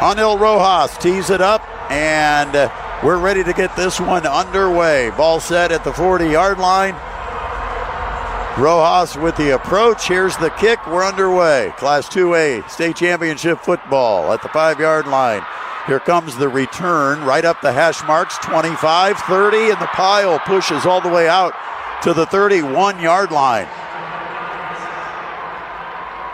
Angel Rojas tees it up, and we're ready to get this one underway. Ball set at the 40 yard line. Rojas with the approach. Here's the kick. We're underway. Class 2A state championship football at the five yard line. Here comes the return right up the hash marks 25, 30, and the pile pushes all the way out to the 31 yard line.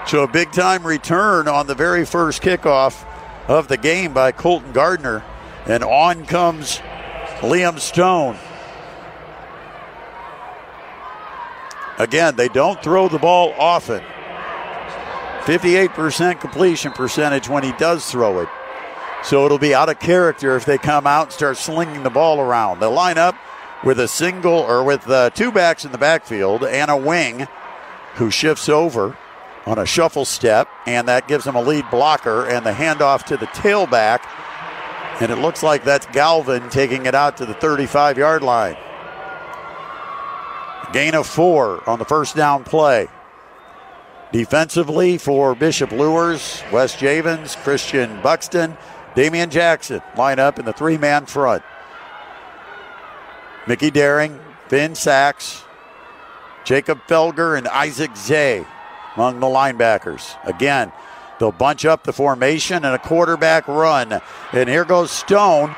So a big time return on the very first kickoff of the game by Colton Gardner. And on comes Liam Stone. Again, they don't throw the ball often. 58% completion percentage when he does throw it. So it'll be out of character if they come out and start slinging the ball around. They'll line up with a single or with uh, two backs in the backfield and a wing who shifts over on a shuffle step, and that gives him a lead blocker and the handoff to the tailback. And it looks like that's Galvin taking it out to the 35 yard line. Gain of four on the first down play. Defensively for Bishop Luers, Wes Javens, Christian Buxton, Damian Jackson line up in the three man front. Mickey Daring, Finn Sachs, Jacob Felger, and Isaac Zay among the linebackers. Again, they'll bunch up the formation and a quarterback run. And here goes Stone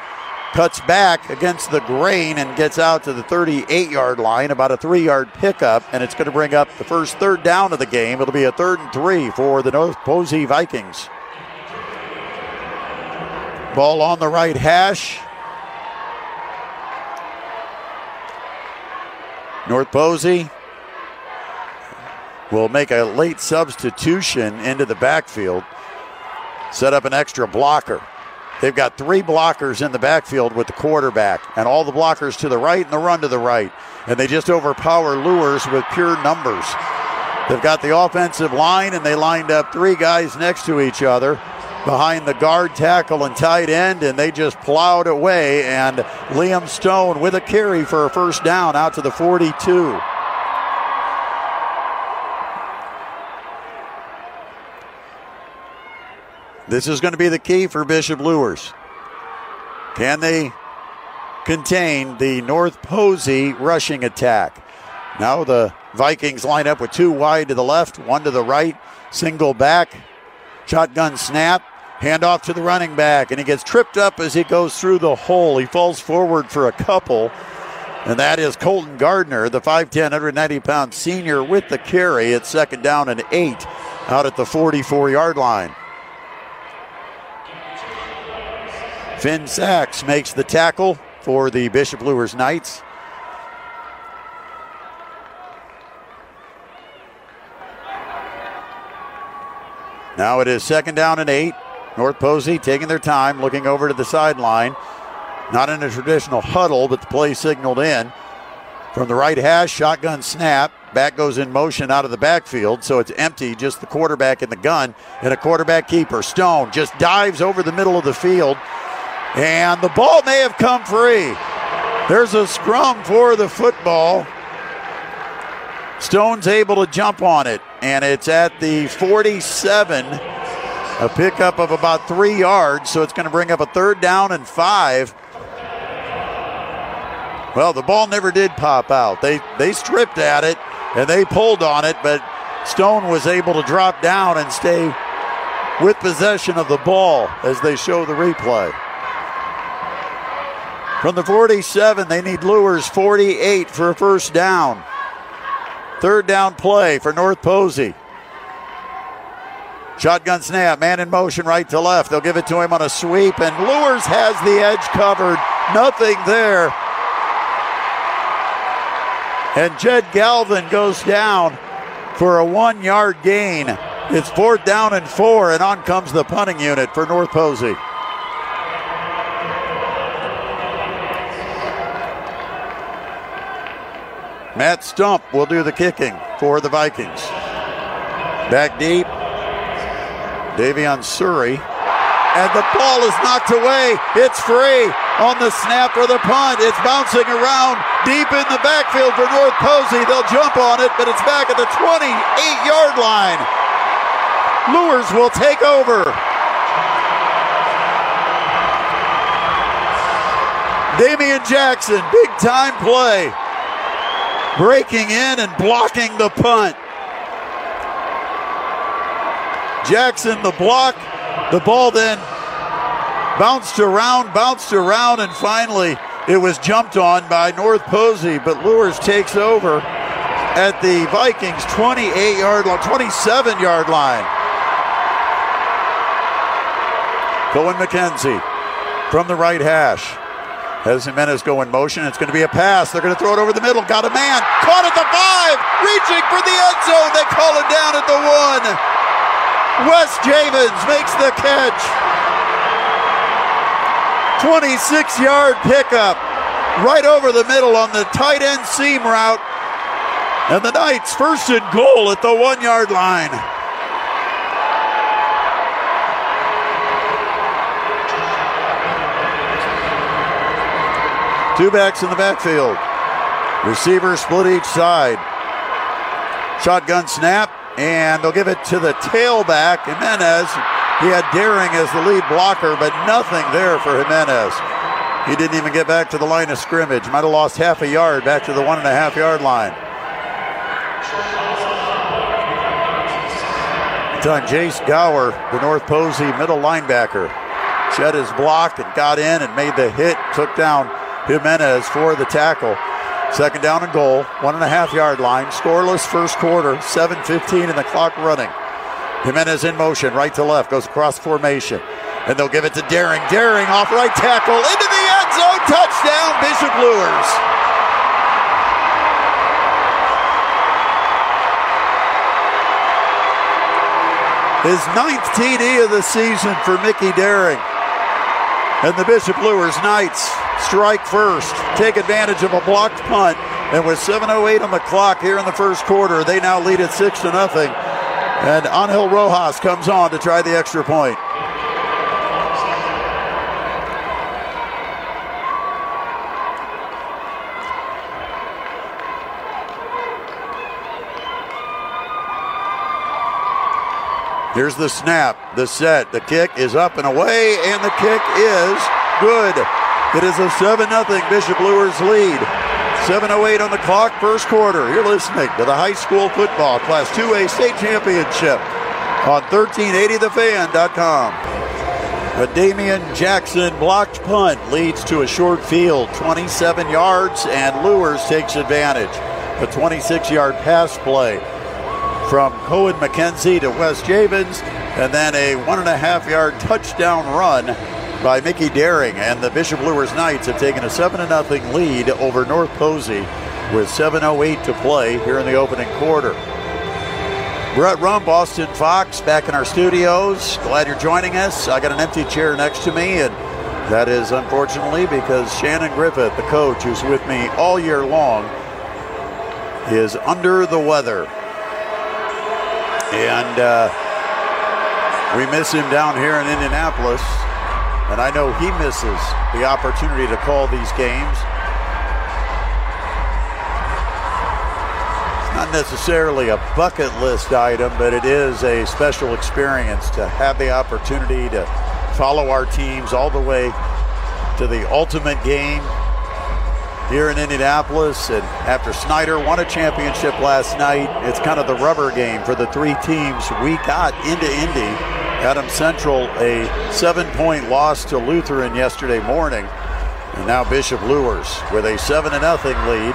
cuts back against the grain and gets out to the 38 yard line, about a three yard pickup, and it's going to bring up the first third down of the game. It'll be a third and three for the North Posey Vikings. Ball on the right hash. North Posey will make a late substitution into the backfield, set up an extra blocker. They've got three blockers in the backfield with the quarterback, and all the blockers to the right and the run to the right. And they just overpower Luers with pure numbers. They've got the offensive line, and they lined up three guys next to each other behind the guard, tackle, and tight end, and they just plowed away. And Liam Stone with a carry for a first down out to the 42. This is going to be the key for Bishop Luers. Can they contain the North Posey rushing attack? Now the Vikings line up with two wide to the left, one to the right, single back, shotgun snap, handoff to the running back, and he gets tripped up as he goes through the hole. He falls forward for a couple, and that is Colton Gardner, the 5'10, 190 pound senior, with the carry at second down and eight out at the 44 yard line. Finn Sachs makes the tackle for the Bishop Luers Knights. Now it is second down and eight. North Posey taking their time, looking over to the sideline. Not in a traditional huddle, but the play signaled in. From the right hash, shotgun snap. Back goes in motion out of the backfield, so it's empty, just the quarterback in the gun and a quarterback keeper. Stone just dives over the middle of the field and the ball may have come free. There's a scrum for the football. Stone's able to jump on it, and it's at the 47. A pickup of about three yards, so it's going to bring up a third down and five. Well, the ball never did pop out. They they stripped at it and they pulled on it, but Stone was able to drop down and stay with possession of the ball as they show the replay. From the 47, they need Luers 48 for a first down. Third down play for North Posey. Shotgun snap, man in motion right to left. They'll give it to him on a sweep, and Luers has the edge covered. Nothing there. And Jed Galvin goes down for a one yard gain. It's fourth down and four, and on comes the punting unit for North Posey. Matt Stump will do the kicking for the Vikings. Back deep, Davion Surrey. And the ball is knocked away. It's free on the snap or the punt. It's bouncing around deep in the backfield for North Posey. They'll jump on it, but it's back at the 28 yard line. Luers will take over. Damian Jackson, big time play. Breaking in and blocking the punt. Jackson, the block. The ball then bounced around, bounced around, and finally it was jumped on by North Posey, but Luers takes over at the Vikings 28 yard line, 27 yard line. Cohen McKenzie from the right hash. As Jimenez go in motion, it's going to be a pass. They're going to throw it over the middle. Got a man. Caught at the five. Reaching for the end zone. They call it down at the one. Wes Javens makes the catch. 26 yard pickup right over the middle on the tight end seam route. And the Knights first and goal at the one yard line. Two backs in the backfield. Receivers split each side. Shotgun snap, and they'll give it to the tailback, Jimenez. He had Daring as the lead blocker, but nothing there for Jimenez. He didn't even get back to the line of scrimmage. Might have lost half a yard back to the one and a half yard line. Time Jace Gower, the North Posey middle linebacker, shed his block and got in and made the hit, took down Jimenez for the tackle. Second down and goal, one and a half yard line. Scoreless first quarter, 7.15 and the clock running. Jimenez in motion, right to left, goes across formation. And they'll give it to Daring. Daring off right tackle into the end zone. Touchdown, Bishop Luers. His ninth TD of the season for Mickey Daring. And the Bishop Luers Knights strike first, take advantage of a blocked punt, and with 7:08 on the clock here in the first quarter, they now lead at six to nothing. And Angel Rojas comes on to try the extra point. Here's the snap, the set, the kick is up and away, and the kick is good. It is a 7 0 Bishop Luers lead. 7.08 on the clock, first quarter. You're listening to the high school football Class 2A state championship on 1380thefan.com. A Damian Jackson blocked punt leads to a short field, 27 yards, and Luers takes advantage. A 26 yard pass play from Cohen McKenzie to Wes Javens, and then a one and a half yard touchdown run by Mickey Daring. And the Bishop Luers Knights have taken a 7 0 lead over North Posey with 7.08 to play here in the opening quarter. Brett Rump, Austin Fox, back in our studios. Glad you're joining us. I got an empty chair next to me, and that is unfortunately because Shannon Griffith, the coach who's with me all year long, is under the weather. And uh, we miss him down here in Indianapolis. And I know he misses the opportunity to call these games. It's not necessarily a bucket list item, but it is a special experience to have the opportunity to follow our teams all the way to the ultimate game here in Indianapolis. And after Snyder won a championship last night, it's kind of the rubber game for the three teams we got into Indy. Adams Central a seven point loss to Lutheran yesterday morning. And now Bishop Luers with a 7 0 lead.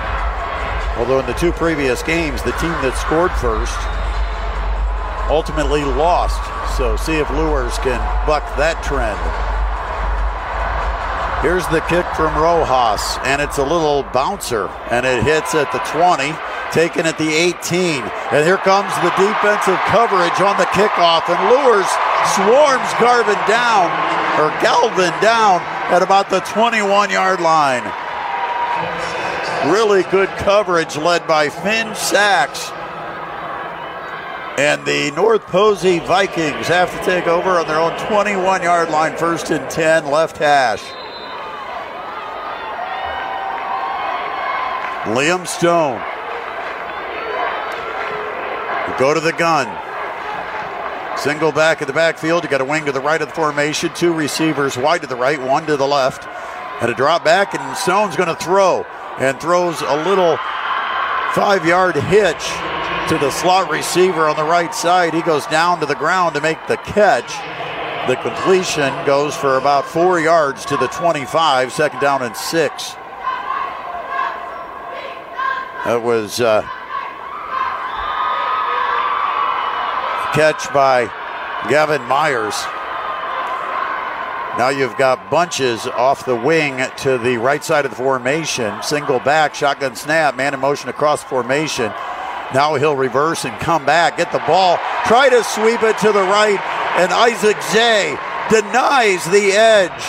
Although in the two previous games, the team that scored first ultimately lost. So see if Luers can buck that trend. Here's the kick from Rojas, and it's a little bouncer, and it hits at the 20, taken at the 18. And here comes the defensive coverage on the kickoff, and Luers swarms Garvin down, or Galvin down, at about the 21 yard line. Really good coverage led by Finn Sachs. And the North Posey Vikings have to take over on their own 21 yard line, first and 10, left hash. Liam Stone. Go to the gun. Single back at the backfield. You got a wing to the right of the formation. Two receivers wide to the right, one to the left. And a drop back, and Stone's going to throw and throws a little five yard hitch to the slot receiver on the right side. He goes down to the ground to make the catch. The completion goes for about four yards to the 25, second down and six. That was uh, catch by Gavin Myers. Now you've got bunches off the wing to the right side of the formation. Single back, shotgun snap, man in motion across formation. Now he'll reverse and come back, get the ball, try to sweep it to the right, and Isaac Zay denies the edge.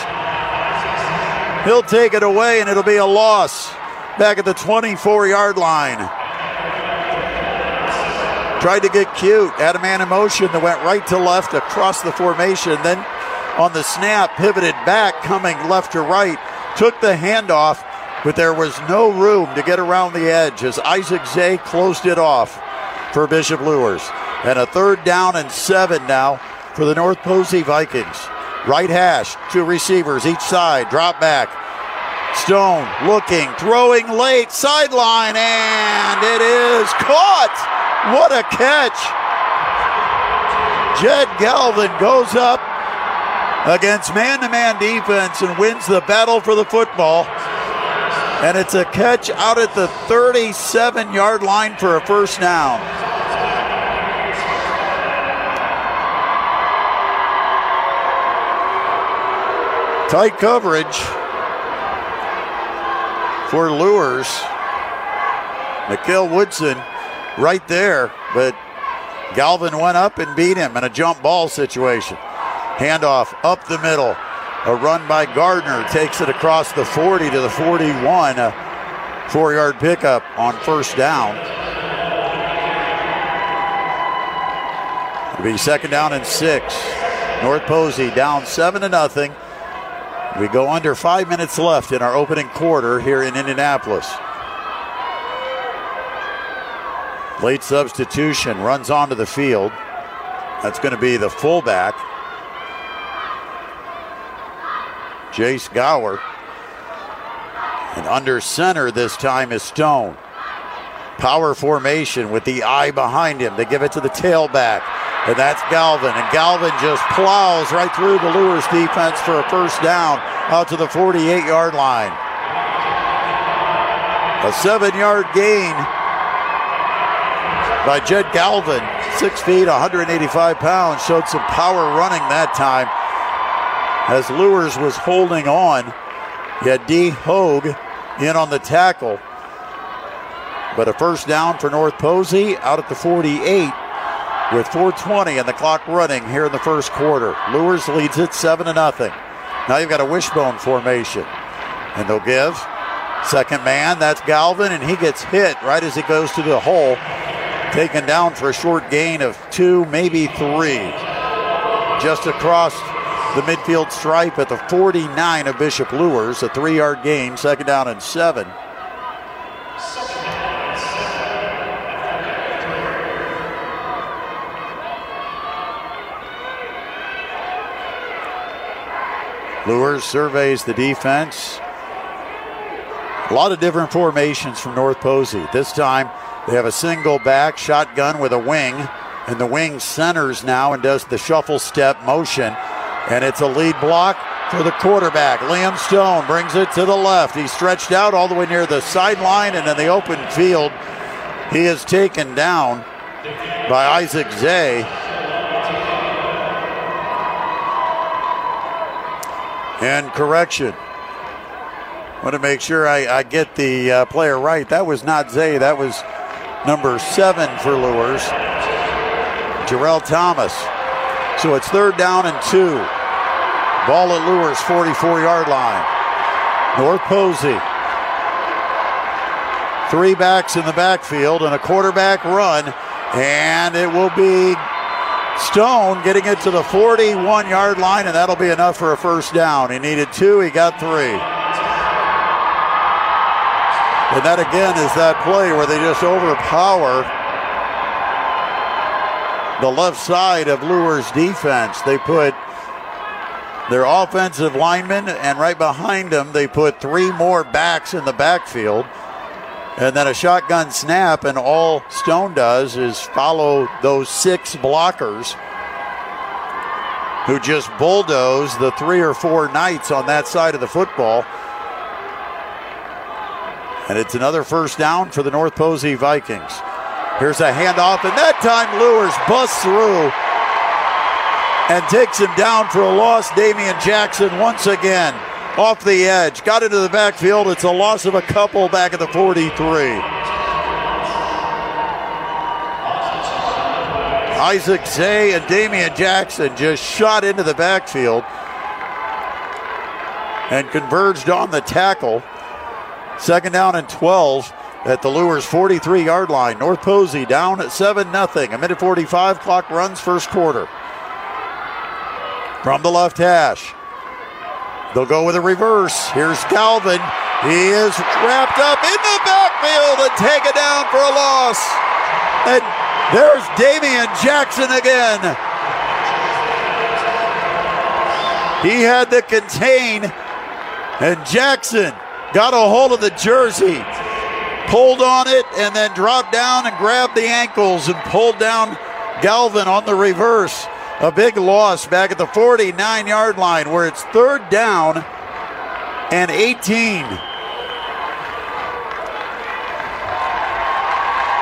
He'll take it away, and it'll be a loss back at the 24 yard line. Tried to get cute, had a man in motion that went right to left across the formation, then on the snap, pivoted back, coming left to right, took the handoff, but there was no room to get around the edge as Isaac Zay closed it off for Bishop Luers. And a third down and seven now for the North Posey Vikings. Right hash, two receivers each side, drop back. Stone looking, throwing late, sideline, and it is caught. What a catch! Jed Galvin goes up against man to man defense and wins the battle for the football. And it's a catch out at the 37 yard line for a first down. Tight coverage for Luers. Nikhil Woodson right there, but Galvin went up and beat him in a jump ball situation. Handoff up the middle. A run by Gardner takes it across the 40 to the 41. A four yard pickup on first down. It'll be second down and six. North Posey down seven to nothing. We go under five minutes left in our opening quarter here in Indianapolis. Late substitution runs onto the field. That's going to be the fullback. Jace Gower. And under center this time is Stone. Power formation with the eye behind him. They give it to the tailback. And that's Galvin. And Galvin just plows right through the Luers defense for a first down out to the 48 yard line. A seven yard gain by Jed Galvin. Six feet, 185 pounds. Showed some power running that time as Luers was holding on. You had D. Hogue in on the tackle. But a first down for North Posey out at the 48 with 420 and the clock running here in the first quarter. Luers leads it 7 to nothing. Now you've got a wishbone formation. And they'll give. Second man, that's Galvin, and he gets hit right as he goes to the hole. Taken down for a short gain of two, maybe three. Just across the midfield stripe at the 49 of Bishop Luers. A three yard gain, second down and seven. Luers surveys the defense. A lot of different formations from North Posey. This time they have a single back shotgun with a wing, and the wing centers now and does the shuffle step motion. And it's a lead block for the quarterback. Liam Stone brings it to the left. He's stretched out all the way near the sideline and in the open field. He is taken down by Isaac Zay. And correction. Want to make sure I, I get the uh, player right. That was not Zay. That was number seven for Luers, Jarrell Thomas. So it's third down and two. Ball at Luers, 44 yard line. North Posey. Three backs in the backfield and a quarterback run. And it will be Stone getting it to the 41 yard line, and that'll be enough for a first down. He needed two, he got three. And that again is that play where they just overpower the left side of Luers' defense. They put their offensive linemen, and right behind them, they put three more backs in the backfield. And then a shotgun snap, and all Stone does is follow those six blockers who just bulldoze the three or four Knights on that side of the football. And it's another first down for the North Posey Vikings. Here's a handoff, and that time Luers busts through and takes him down for a loss. Damian Jackson once again off the edge, got into the backfield. It's a loss of a couple back at the 43. Isaac Zay and Damian Jackson just shot into the backfield and converged on the tackle. Second down and 12 at the Luers 43 yard line. North Posey down at 7 0. A minute 45 clock runs first quarter. From the left hash. They'll go with a reverse. Here's Galvin. He is wrapped up in the backfield and taken down for a loss. And there's Damian Jackson again. He had to contain, and Jackson got a hold of the jersey, pulled on it, and then dropped down and grabbed the ankles and pulled down Galvin on the reverse. A big loss back at the 49 yard line where it's third down and 18.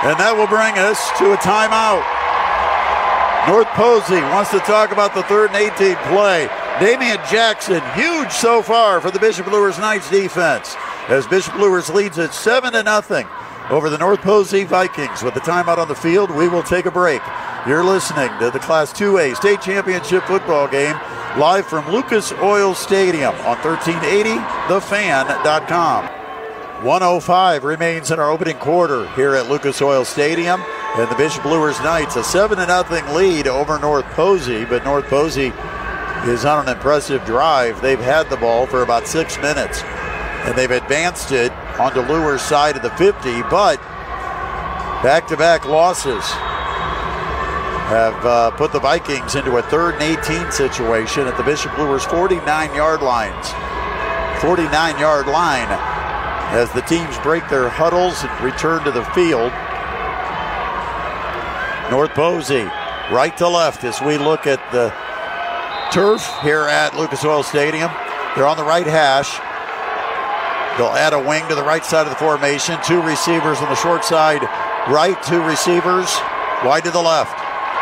And that will bring us to a timeout. North Posey wants to talk about the third and 18 play. Damian Jackson, huge so far for the Bishop Luers Knights defense. As Bishop Luers leads at 7 to nothing over the North Posey Vikings. With the timeout on the field, we will take a break. You're listening to the Class 2A State Championship football game live from Lucas Oil Stadium on 1380thefan.com. 105 remains in our opening quarter here at Lucas Oil Stadium. And the Bishop Luers Knights a 7 0 lead over North Posey, but North Posey is on an impressive drive. They've had the ball for about six minutes, and they've advanced it onto Luers' side of the 50, but back to back losses have uh, put the Vikings into a third and 18 situation at the Bishop Luers 49 yard lines. 49 yard line as the teams break their huddles and return to the field. North Posey, right to left as we look at the turf here at Lucas Oil Stadium. They're on the right hash. They'll add a wing to the right side of the formation. Two receivers on the short side, right. Two receivers wide to the left.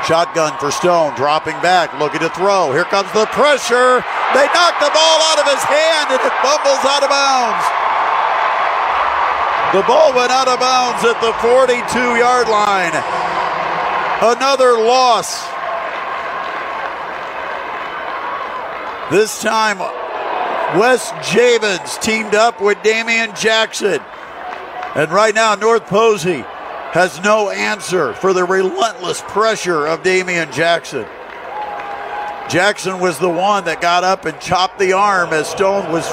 Shotgun for Stone, dropping back, looking to throw. Here comes the pressure. They knock the ball out of his hand and it fumbles out of bounds. The ball went out of bounds at the 42 yard line. Another loss. This time, Wes Javens teamed up with Damian Jackson. And right now, North Posey has no answer for the relentless pressure of Damian Jackson. Jackson was the one that got up and chopped the arm as Stone was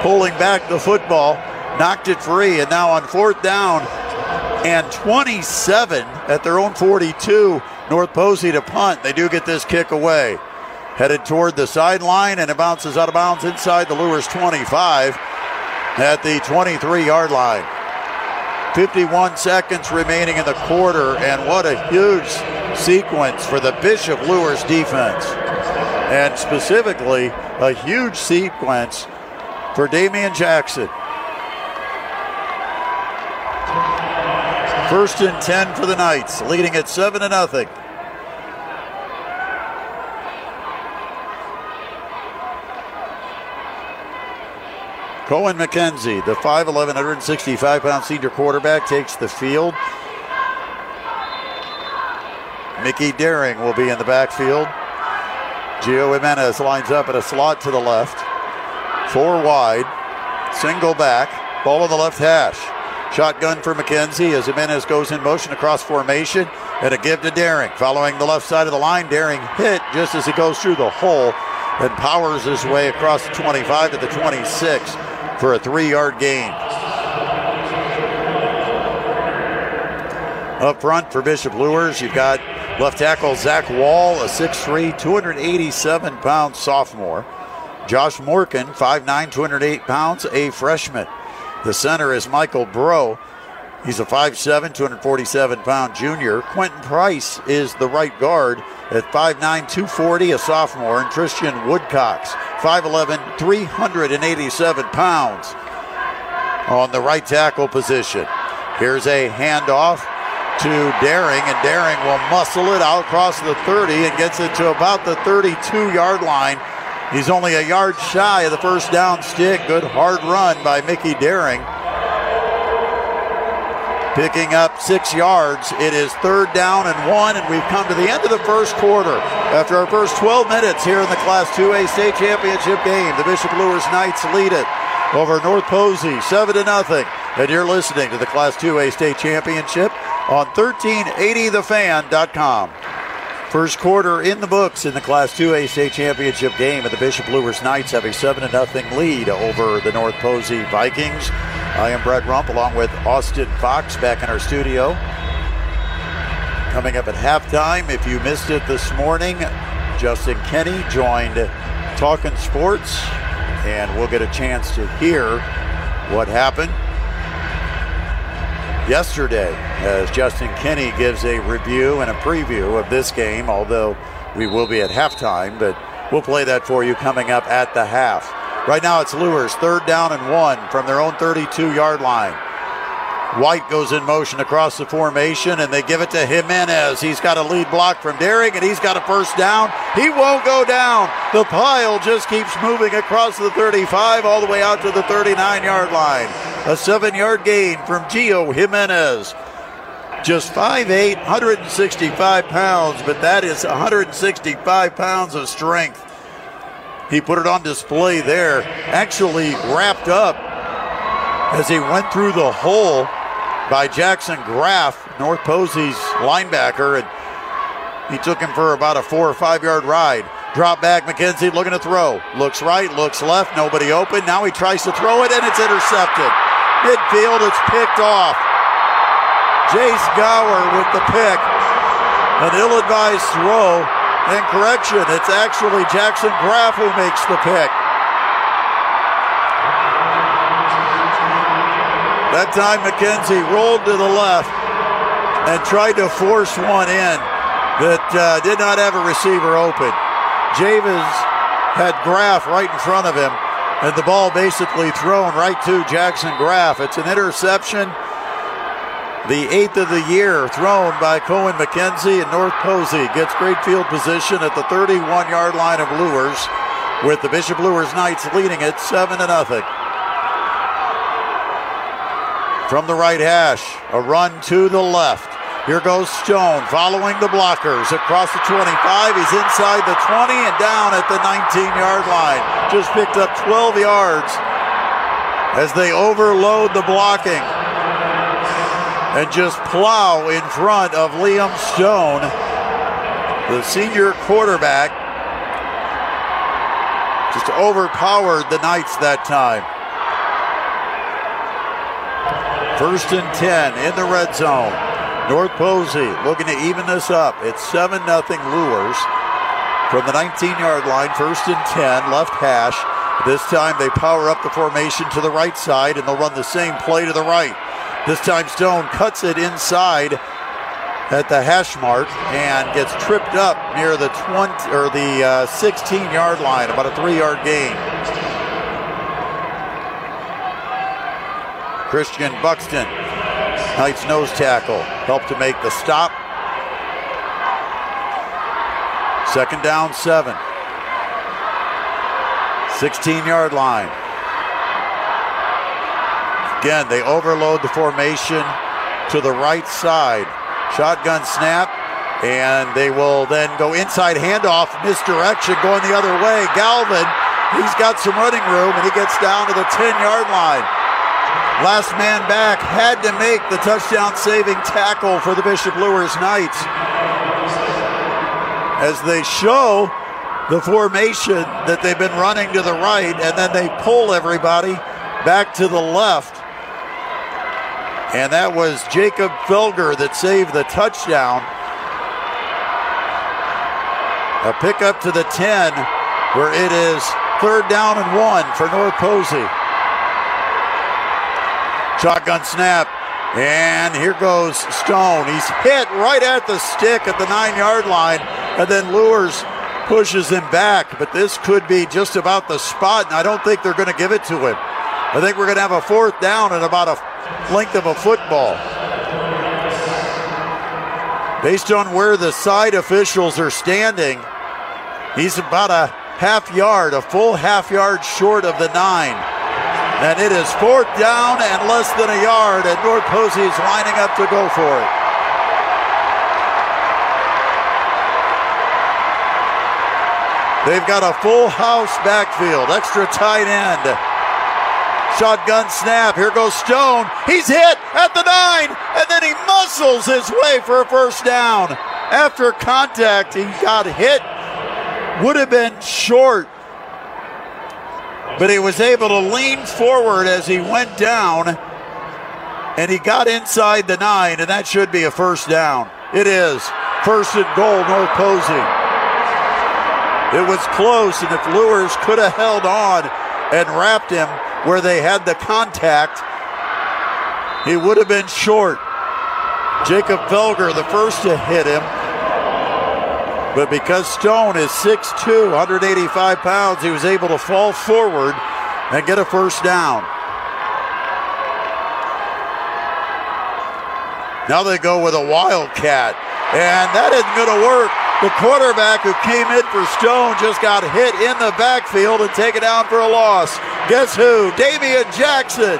pulling back the football, knocked it free, and now on fourth down and 27 at their own 42, North Posey to punt. They do get this kick away. Headed toward the sideline, and it bounces out of bounds inside the Luers 25 at the 23 yard line. 51 seconds remaining in the quarter, and what a huge sequence for the Bishop Luers defense. And specifically, a huge sequence for Damian Jackson. First and 10 for the Knights, leading at 7 to nothing. Cohen McKenzie, the 5'11, 165 pound senior quarterback, takes the field. Mickey Daring will be in the backfield. Gio Jimenez lines up at a slot to the left. Four wide, single back, ball on the left hash. Shotgun for McKenzie as Jimenez goes in motion across formation and a give to Daring. Following the left side of the line, Daring hit just as he goes through the hole and powers his way across the 25 to the 26 for a three yard gain. Up front for Bishop Luers, you've got left tackle Zach Wall, a 6'3, 287 pound sophomore. Josh Morgan, 5'9, 208 pounds, a freshman. The center is Michael Bro. He's a 5'7, 247 pound junior. Quentin Price is the right guard at 5'9, 240, a sophomore. And Christian Woodcocks, 5'11, 387 pounds on the right tackle position. Here's a handoff to Daring, and Daring will muscle it out across the 30 and gets it to about the 32 yard line. He's only a yard shy of the first down stick. Good hard run by Mickey Daring. Picking up six yards. It is third down and one, and we've come to the end of the first quarter. After our first 12 minutes here in the Class 2A state championship game, the Bishop Luers Knights lead it over North Posey, 7 to nothing. And you're listening to the Class 2A state championship on 1380thefan.com. First quarter in the books in the Class 2A state championship game, and the Bishop Luers Knights have a 7 0 lead over the North Posey Vikings. I am Brett Rump along with Austin Fox back in our studio. Coming up at halftime, if you missed it this morning, Justin Kenny joined Talking Sports, and we'll get a chance to hear what happened yesterday as Justin Kenny gives a review and a preview of this game, although we will be at halftime, but we'll play that for you coming up at the half. Right now it's Luers, third down and one from their own 32 yard line. White goes in motion across the formation, and they give it to Jimenez. He's got a lead block from Daring, and he's got a first down. He won't go down. The pile just keeps moving across the 35 all the way out to the 39 yard line. A seven yard gain from Gio Jimenez. Just 5'8, 165 pounds, but that is 165 pounds of strength. He put it on display there, actually wrapped up as he went through the hole by Jackson Graff, North Posey's linebacker, and he took him for about a four or five yard ride. Drop back, McKenzie looking to throw. Looks right, looks left, nobody open. Now he tries to throw it, and it's intercepted. Midfield, it's picked off. Jace Gower with the pick. An ill advised throw. And correction, it's actually Jackson Graff who makes the pick. That time McKenzie rolled to the left and tried to force one in that uh, did not have a receiver open. Javis had Graff right in front of him, and the ball basically thrown right to Jackson Graff. It's an interception, the eighth of the year, thrown by Cohen McKenzie, and North Posey gets great field position at the 31 yard line of Luers, with the Bishop Luers Knights leading it 7 to nothing from the right hash. A run to the left. Here goes Stone following the blockers across the 25. He's inside the 20 and down at the 19 yard line. Just picked up 12 yards as they overload the blocking and just plow in front of Liam Stone, the senior quarterback. Just overpowered the Knights that time. First and 10 in the red zone. North Posey looking to even this up. It's 7 0 Luers from the 19 yard line. First and 10, left hash. This time they power up the formation to the right side and they'll run the same play to the right. This time Stone cuts it inside at the hash mark and gets tripped up near the 20 or the uh, 16 yard line, about a three yard gain. Christian Buxton, Knights nose tackle, helped to make the stop. Second down, seven. 16 yard line. Again, they overload the formation to the right side. Shotgun snap, and they will then go inside handoff, misdirection going the other way. Galvin, he's got some running room, and he gets down to the 10 yard line. Last man back had to make the touchdown saving tackle for the Bishop Luers Knights. As they show the formation that they've been running to the right, and then they pull everybody back to the left. And that was Jacob Felger that saved the touchdown. A pickup to the 10, where it is Third down and one for North Posey. Shotgun snap. And here goes Stone. He's hit right at the stick at the nine yard line. And then Luers pushes him back. But this could be just about the spot. And I don't think they're going to give it to him. I think we're going to have a fourth down and about a length of a football. Based on where the side officials are standing, he's about a half yard, a full half yard short of the nine. And it is fourth down and less than a yard, and North Posey is lining up to go for it. They've got a full house backfield, extra tight end. Shotgun snap. Here goes Stone. He's hit at the nine, and then he muscles his way for a first down. After contact, he got hit. Would have been short, but he was able to lean forward as he went down, and he got inside the nine, and that should be a first down. It is. First and goal, North Posey. It was close, and if Luers could have held on and wrapped him, where they had the contact, he would have been short. Jacob Felger, the first to hit him. But because Stone is 6'2, 185 pounds, he was able to fall forward and get a first down. Now they go with a wildcat, and that isn't going to work. The quarterback who came in for Stone just got hit in the backfield and taken down for a loss. Guess who? Damian Jackson.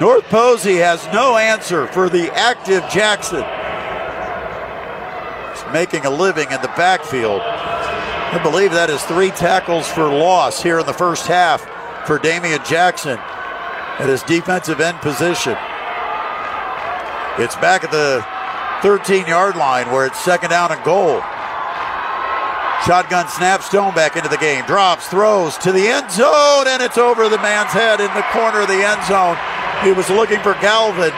North Posey has no answer for the active Jackson. Making a living in the backfield. I believe that is three tackles for loss here in the first half for Damian Jackson at his defensive end position. It's back at the 13 yard line where it's second down and goal. Shotgun snap, Stone back into the game. Drops, throws to the end zone, and it's over the man's head in the corner of the end zone. He was looking for Galvin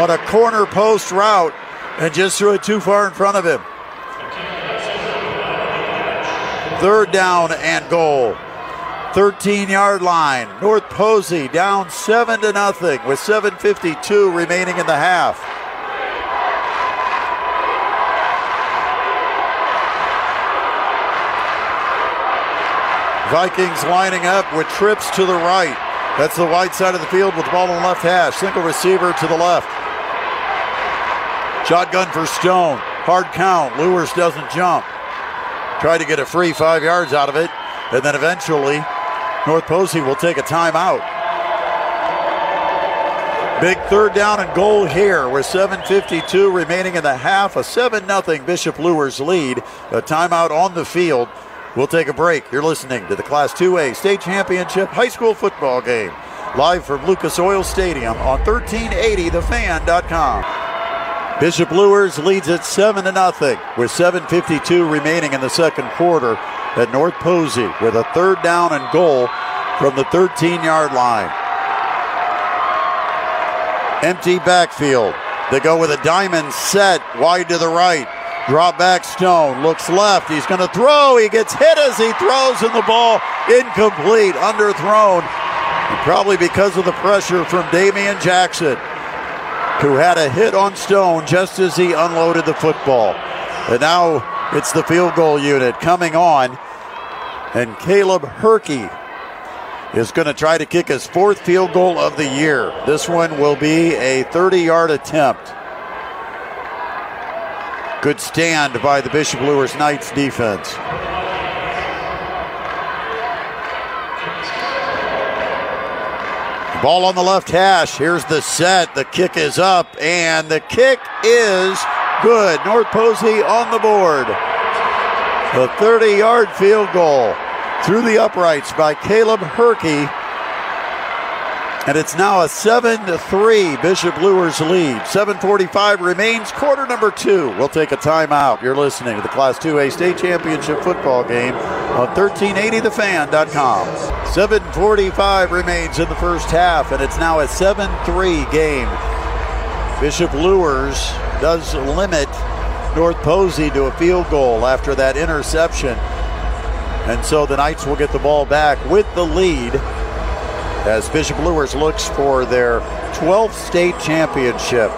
on a corner post route and just threw it too far in front of him. Third down and goal. 13 yard line. North Posey down 7 to nothing with 7.52 remaining in the half. Vikings lining up with trips to the right. That's the wide side of the field with the ball on the left hash. Single receiver to the left. Shotgun for Stone. Hard count. Luers doesn't jump. Try to get a free five yards out of it. And then eventually, North Posey will take a timeout. Big third down and goal here with 7.52 remaining in the half. A 7 0 Bishop Luers lead. A timeout on the field. We'll take a break. You're listening to the Class 2A State Championship High School Football Game. Live from Lucas Oil Stadium on 1380thefan.com. Bishop Luers leads at 7 to nothing with 7.52 remaining in the second quarter at North Posey with a third down and goal from the 13 yard line. Empty backfield. They go with a diamond set wide to the right. Drop back Stone. Looks left. He's going to throw. He gets hit as he throws, and the ball incomplete, underthrown. Probably because of the pressure from Damian Jackson, who had a hit on Stone just as he unloaded the football. And now it's the field goal unit coming on. And Caleb Herkey is going to try to kick his fourth field goal of the year. This one will be a 30 yard attempt. Good stand by the Bishop Luers Knights defense. Ball on the left hash. Here's the set. The kick is up, and the kick is good. North Posey on the board. The 30 yard field goal through the uprights by Caleb Herkey. And it's now a 7 3 Bishop Luers lead. 7.45 remains, quarter number two. We'll take a timeout. You're listening to the Class 2A State Championship football game on 1380thefan.com. 7.45 remains in the first half, and it's now a 7 3 game. Bishop Luers does limit North Posey to a field goal after that interception. And so the Knights will get the ball back with the lead as Bishop Luers looks for their 12th state championship.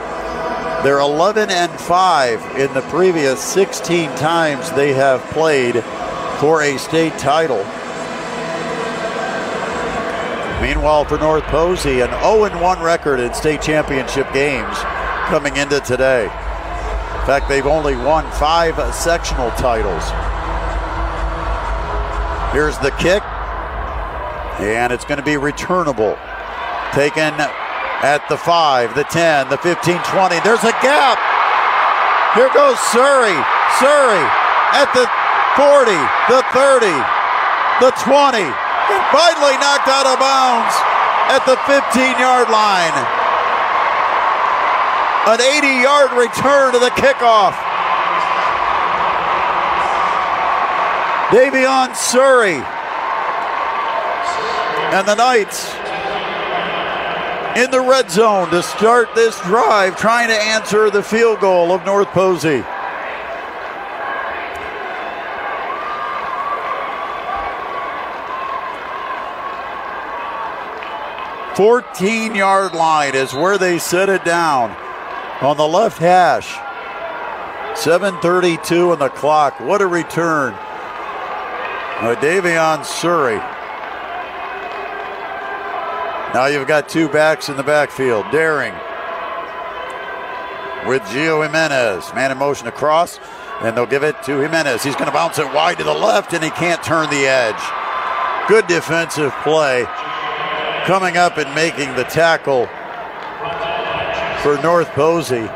They're 11 and 5 in the previous 16 times they have played for a state title. Meanwhile, for North Posey, an 0 1 record in state championship games coming into today. In fact, they've only won five sectional titles. Here's the kick, and it's going to be returnable. Taken at the 5, the 10, the 15 20. There's a gap. Here goes Surrey. Surrey at the 40, the 30, the 20 finally knocked out of bounds at the 15 yard line. An 80 yard return to the kickoff. Davion Surrey and the Knights in the red zone to start this drive, trying to answer the field goal of North Posey. 14 yard line is where they set it down on the left hash. 7.32 on the clock. What a return. Davion Surrey. Now you've got two backs in the backfield. Daring with Gio Jimenez. Man in motion across, and they'll give it to Jimenez. He's going to bounce it wide to the left, and he can't turn the edge. Good defensive play coming up and making the tackle for North Posey.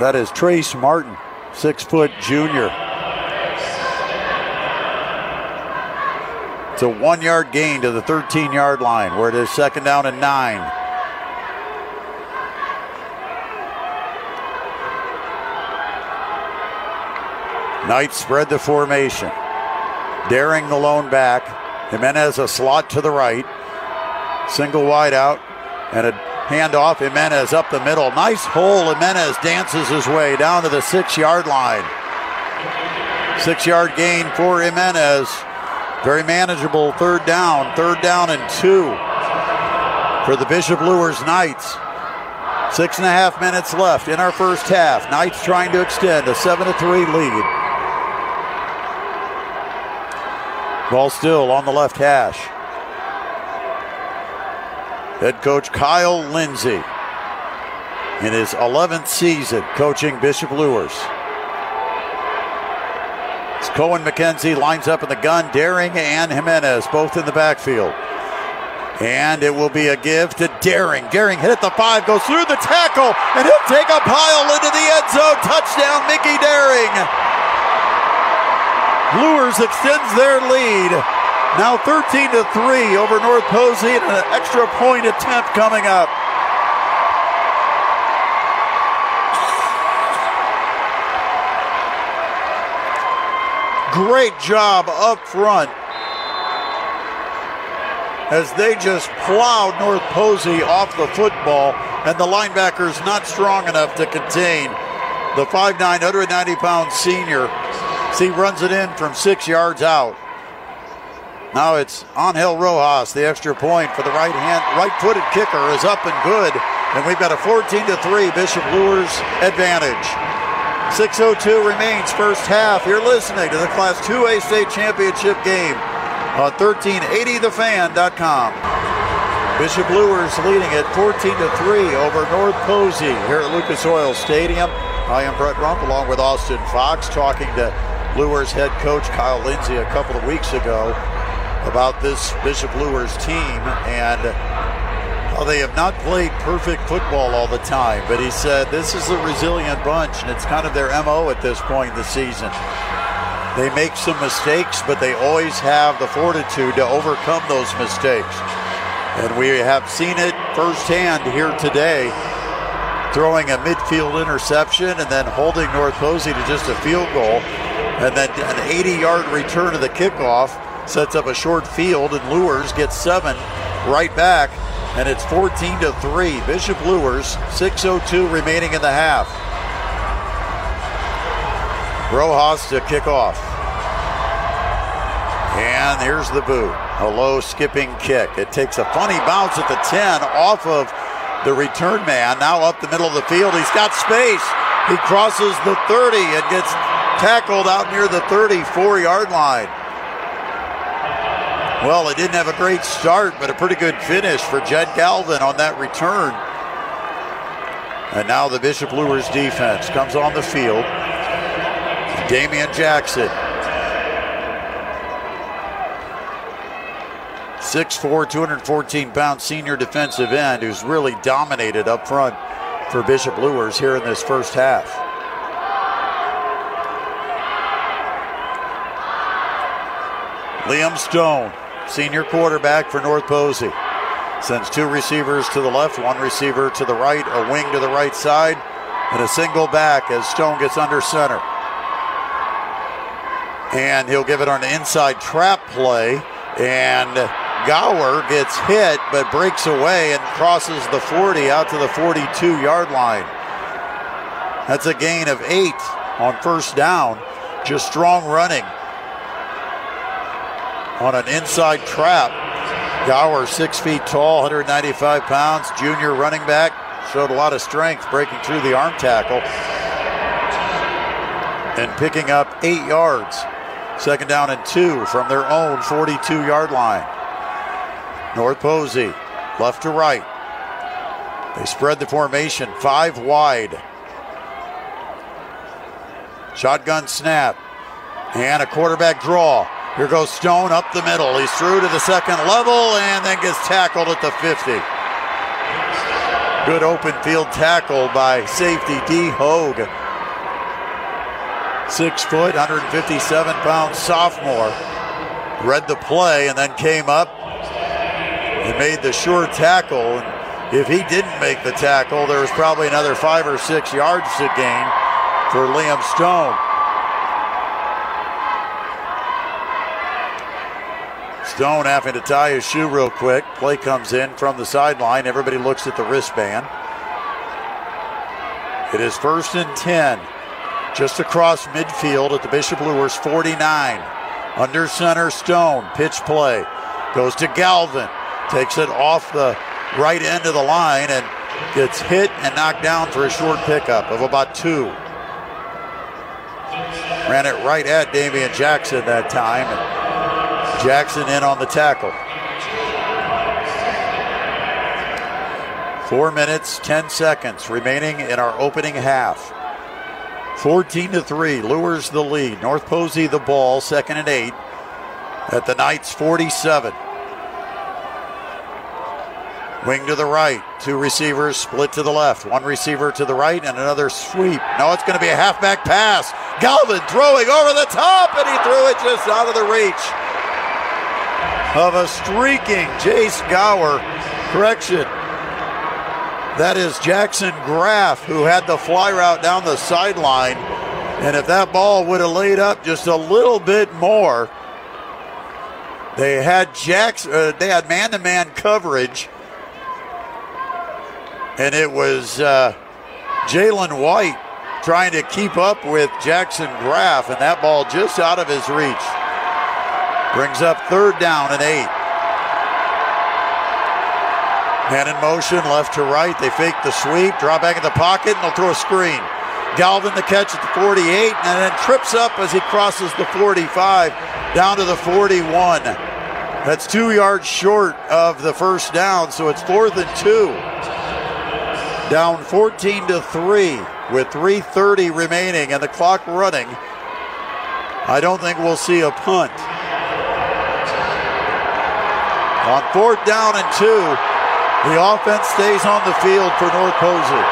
That is Trace Martin, six foot junior. It's a one yard gain to the 13 yard line where it is second down and nine. Knights spread the formation. Daring the lone back. Jimenez a slot to the right. Single wide out and a handoff. Jimenez up the middle. Nice hole. Jimenez dances his way down to the six yard line. Six yard gain for Jimenez. Very manageable third down. Third down and two for the Bishop Luers Knights. Six and a half minutes left in our first half. Knights trying to extend a 7 to 3 lead. Ball still on the left hash. Head coach Kyle Lindsay in his 11th season coaching Bishop Luers. Cohen McKenzie lines up in the gun, Daring and Jimenez both in the backfield. And it will be a give to Daring. Daring hit at the five, goes through the tackle, and he'll take a pile into the end zone. Touchdown, Mickey Daring. Luers extends their lead. Now 13 to 3 over North Posey and an extra point attempt coming up. Great job up front as they just plowed North Posey off the football, and the linebackers not strong enough to contain the 5'9, 190 pound senior he runs it in from six yards out. Now it's Angel Rojas, the extra point for the right hand, right-footed kicker is up and good, and we've got a 14 to three Bishop Luers advantage. 6:02 remains first half. You're listening to the Class 2A state championship game on 1380thefan.com. Bishop Luers leading at 14 to 3 over North Posey here at Lucas Oil Stadium. I am Brett Rump along with Austin Fox talking to Luers head coach Kyle Lindsay a couple of weeks ago about this Bishop Luers team and how they have not played perfect football all the time, but he said this is a resilient bunch and it's kind of their MO at this point in the season. They make some mistakes, but they always have the fortitude to overcome those mistakes. And we have seen it firsthand here today throwing a midfield interception and then holding North Posey to just a field goal. And then an 80 yard return to the kickoff sets up a short field, and Luers gets seven right back, and it's 14 to 3. Bishop Luers, 6.02 remaining in the half. Rojas to kick off. And here's the boot. A low skipping kick. It takes a funny bounce at the 10 off of the return man. Now up the middle of the field. He's got space. He crosses the 30 and gets tackled out near the 34 yard line. Well, it didn't have a great start, but a pretty good finish for Jed Galvin on that return. And now the Bishop Luers defense comes on the field. Damian Jackson. 6'4, 214 pound senior defensive end who's really dominated up front for Bishop Luers here in this first half. Liam Stone, senior quarterback for North Posey. Sends two receivers to the left, one receiver to the right, a wing to the right side, and a single back as Stone gets under center. And he'll give it on an inside trap play. And Gower gets hit but breaks away and crosses the 40 out to the 42 yard line. That's a gain of eight on first down. Just strong running on an inside trap. Gower, six feet tall, 195 pounds, junior running back, showed a lot of strength breaking through the arm tackle and picking up eight yards. Second down and two from their own 42 yard line. North Posey, left to right. They spread the formation five wide. Shotgun snap and a quarterback draw. Here goes Stone up the middle. He's through to the second level and then gets tackled at the 50. Good open field tackle by safety D. Hogue. Six foot, 157 pound sophomore. Read the play and then came up and made the sure tackle. If he didn't make the tackle, there was probably another five or six yards to gain for Liam Stone. Stone having to tie his shoe real quick. Play comes in from the sideline. Everybody looks at the wristband. It is first and 10, just across midfield at the Bishop Luers 49. Under center, Stone. Pitch play. Goes to Galvin. Takes it off the right end of the line and gets hit and knocked down for a short pickup of about two. Ran it right at Damian Jackson that time. Jackson in on the tackle. Four minutes, 10 seconds remaining in our opening half. 14 to 3, Luers the lead. North Posey the ball, second and eight at the Knights 47. Wing to the right, two receivers split to the left, one receiver to the right, and another sweep. No, it's going to be a halfback pass. Galvin throwing over the top, and he threw it just out of the reach of a streaking Jace Gower. Correction. That is Jackson Graff who had the fly route down the sideline. And if that ball would have laid up just a little bit more, they had Jackson, uh, they had man-to-man coverage, and it was uh, Jalen White trying to keep up with Jackson Graff, and that ball just out of his reach. Brings up third down and eight. Man in motion, left to right. They fake the sweep, draw back in the pocket, and they'll throw a screen. Galvin the catch at the 48, and then trips up as he crosses the 45 down to the 41. That's two yards short of the first down, so it's fourth and two. Down 14 to 3 with 3.30 remaining and the clock running. I don't think we'll see a punt. On fourth down and two, the offense stays on the field for North Posey.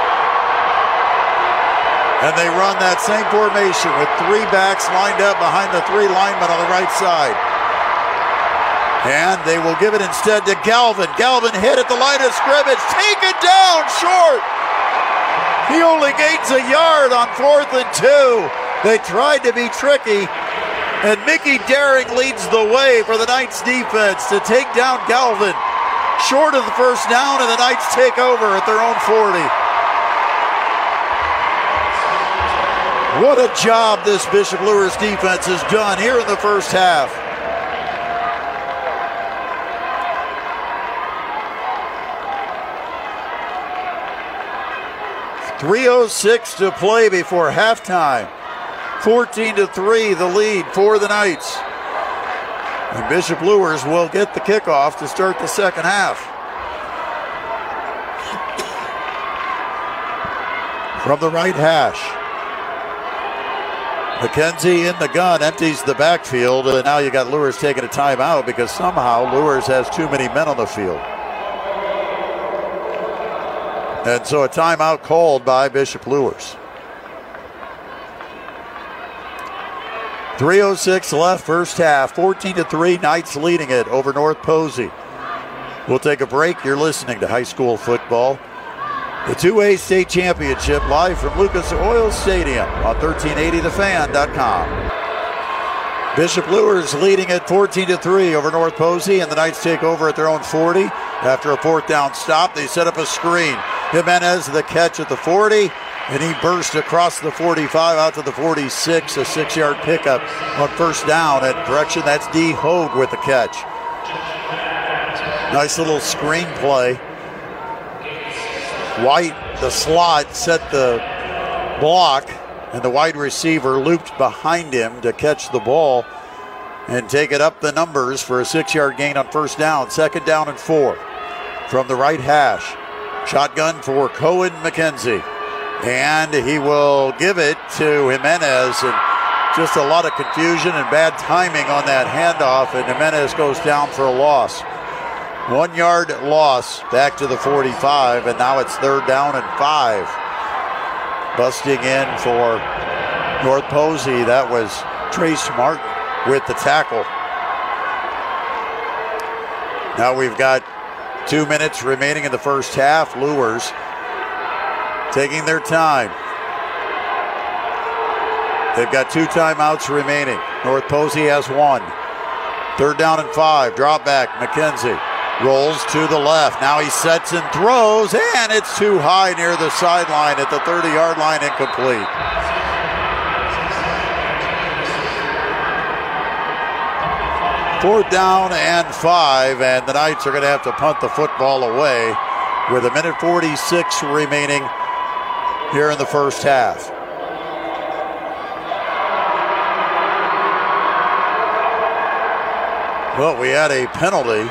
And they run that same formation with three backs lined up behind the three linemen on the right side. And they will give it instead to Galvin. Galvin hit at the line of scrimmage, taken down short. He only gains a yard on fourth and two. They tried to be tricky, and Mickey Daring leads the way for the Knights defense to take down Galvin. short of the first down, and the Knights take over at their own 40. What a job this Bishop Luers defense has done here in the first half. 306 to play before halftime. 14 to 3 the lead for the Knights. And Bishop Luers will get the kickoff to start the second half. From the right hash. McKenzie in the gun empties the backfield, and now you got Luers taking a timeout because somehow Luers has too many men on the field. And so a timeout called by Bishop Luers. 306 left first half, 14 to 3, Knights leading it over North Posey. We'll take a break. You're listening to high school football. The 2A state championship live from Lucas Oil Stadium on 1380thefan.com. Bishop Luers leading at 14 to 3 over North Posey, and the Knights take over at their own 40. After a fourth down stop, they set up a screen. Jimenez the catch at the 40, and he burst across the 45 out to the 46, a six yard pickup on first down at direction. That's D. Hogue with the catch. Nice little screen play. White, the slot, set the block and the wide receiver looped behind him to catch the ball and take it up the numbers for a six yard gain on first down. Second down and four from the right hash. Shotgun for Cohen McKenzie. And he will give it to Jimenez. And just a lot of confusion and bad timing on that handoff. And Jimenez goes down for a loss. One yard loss back to the 45. And now it's third down and five. Busting in for North Posey. That was Trace Martin with the tackle. Now we've got two minutes remaining in the first half. Luers taking their time. They've got two timeouts remaining. North Posey has one. Third down and five. Drop back. McKenzie rolls to the left. Now he sets and throws, and it's too high near the sideline at the 30 yard line, incomplete. Fourth down and five, and the Knights are going to have to punt the football away with a minute 46 remaining here in the first half. Well, we had a penalty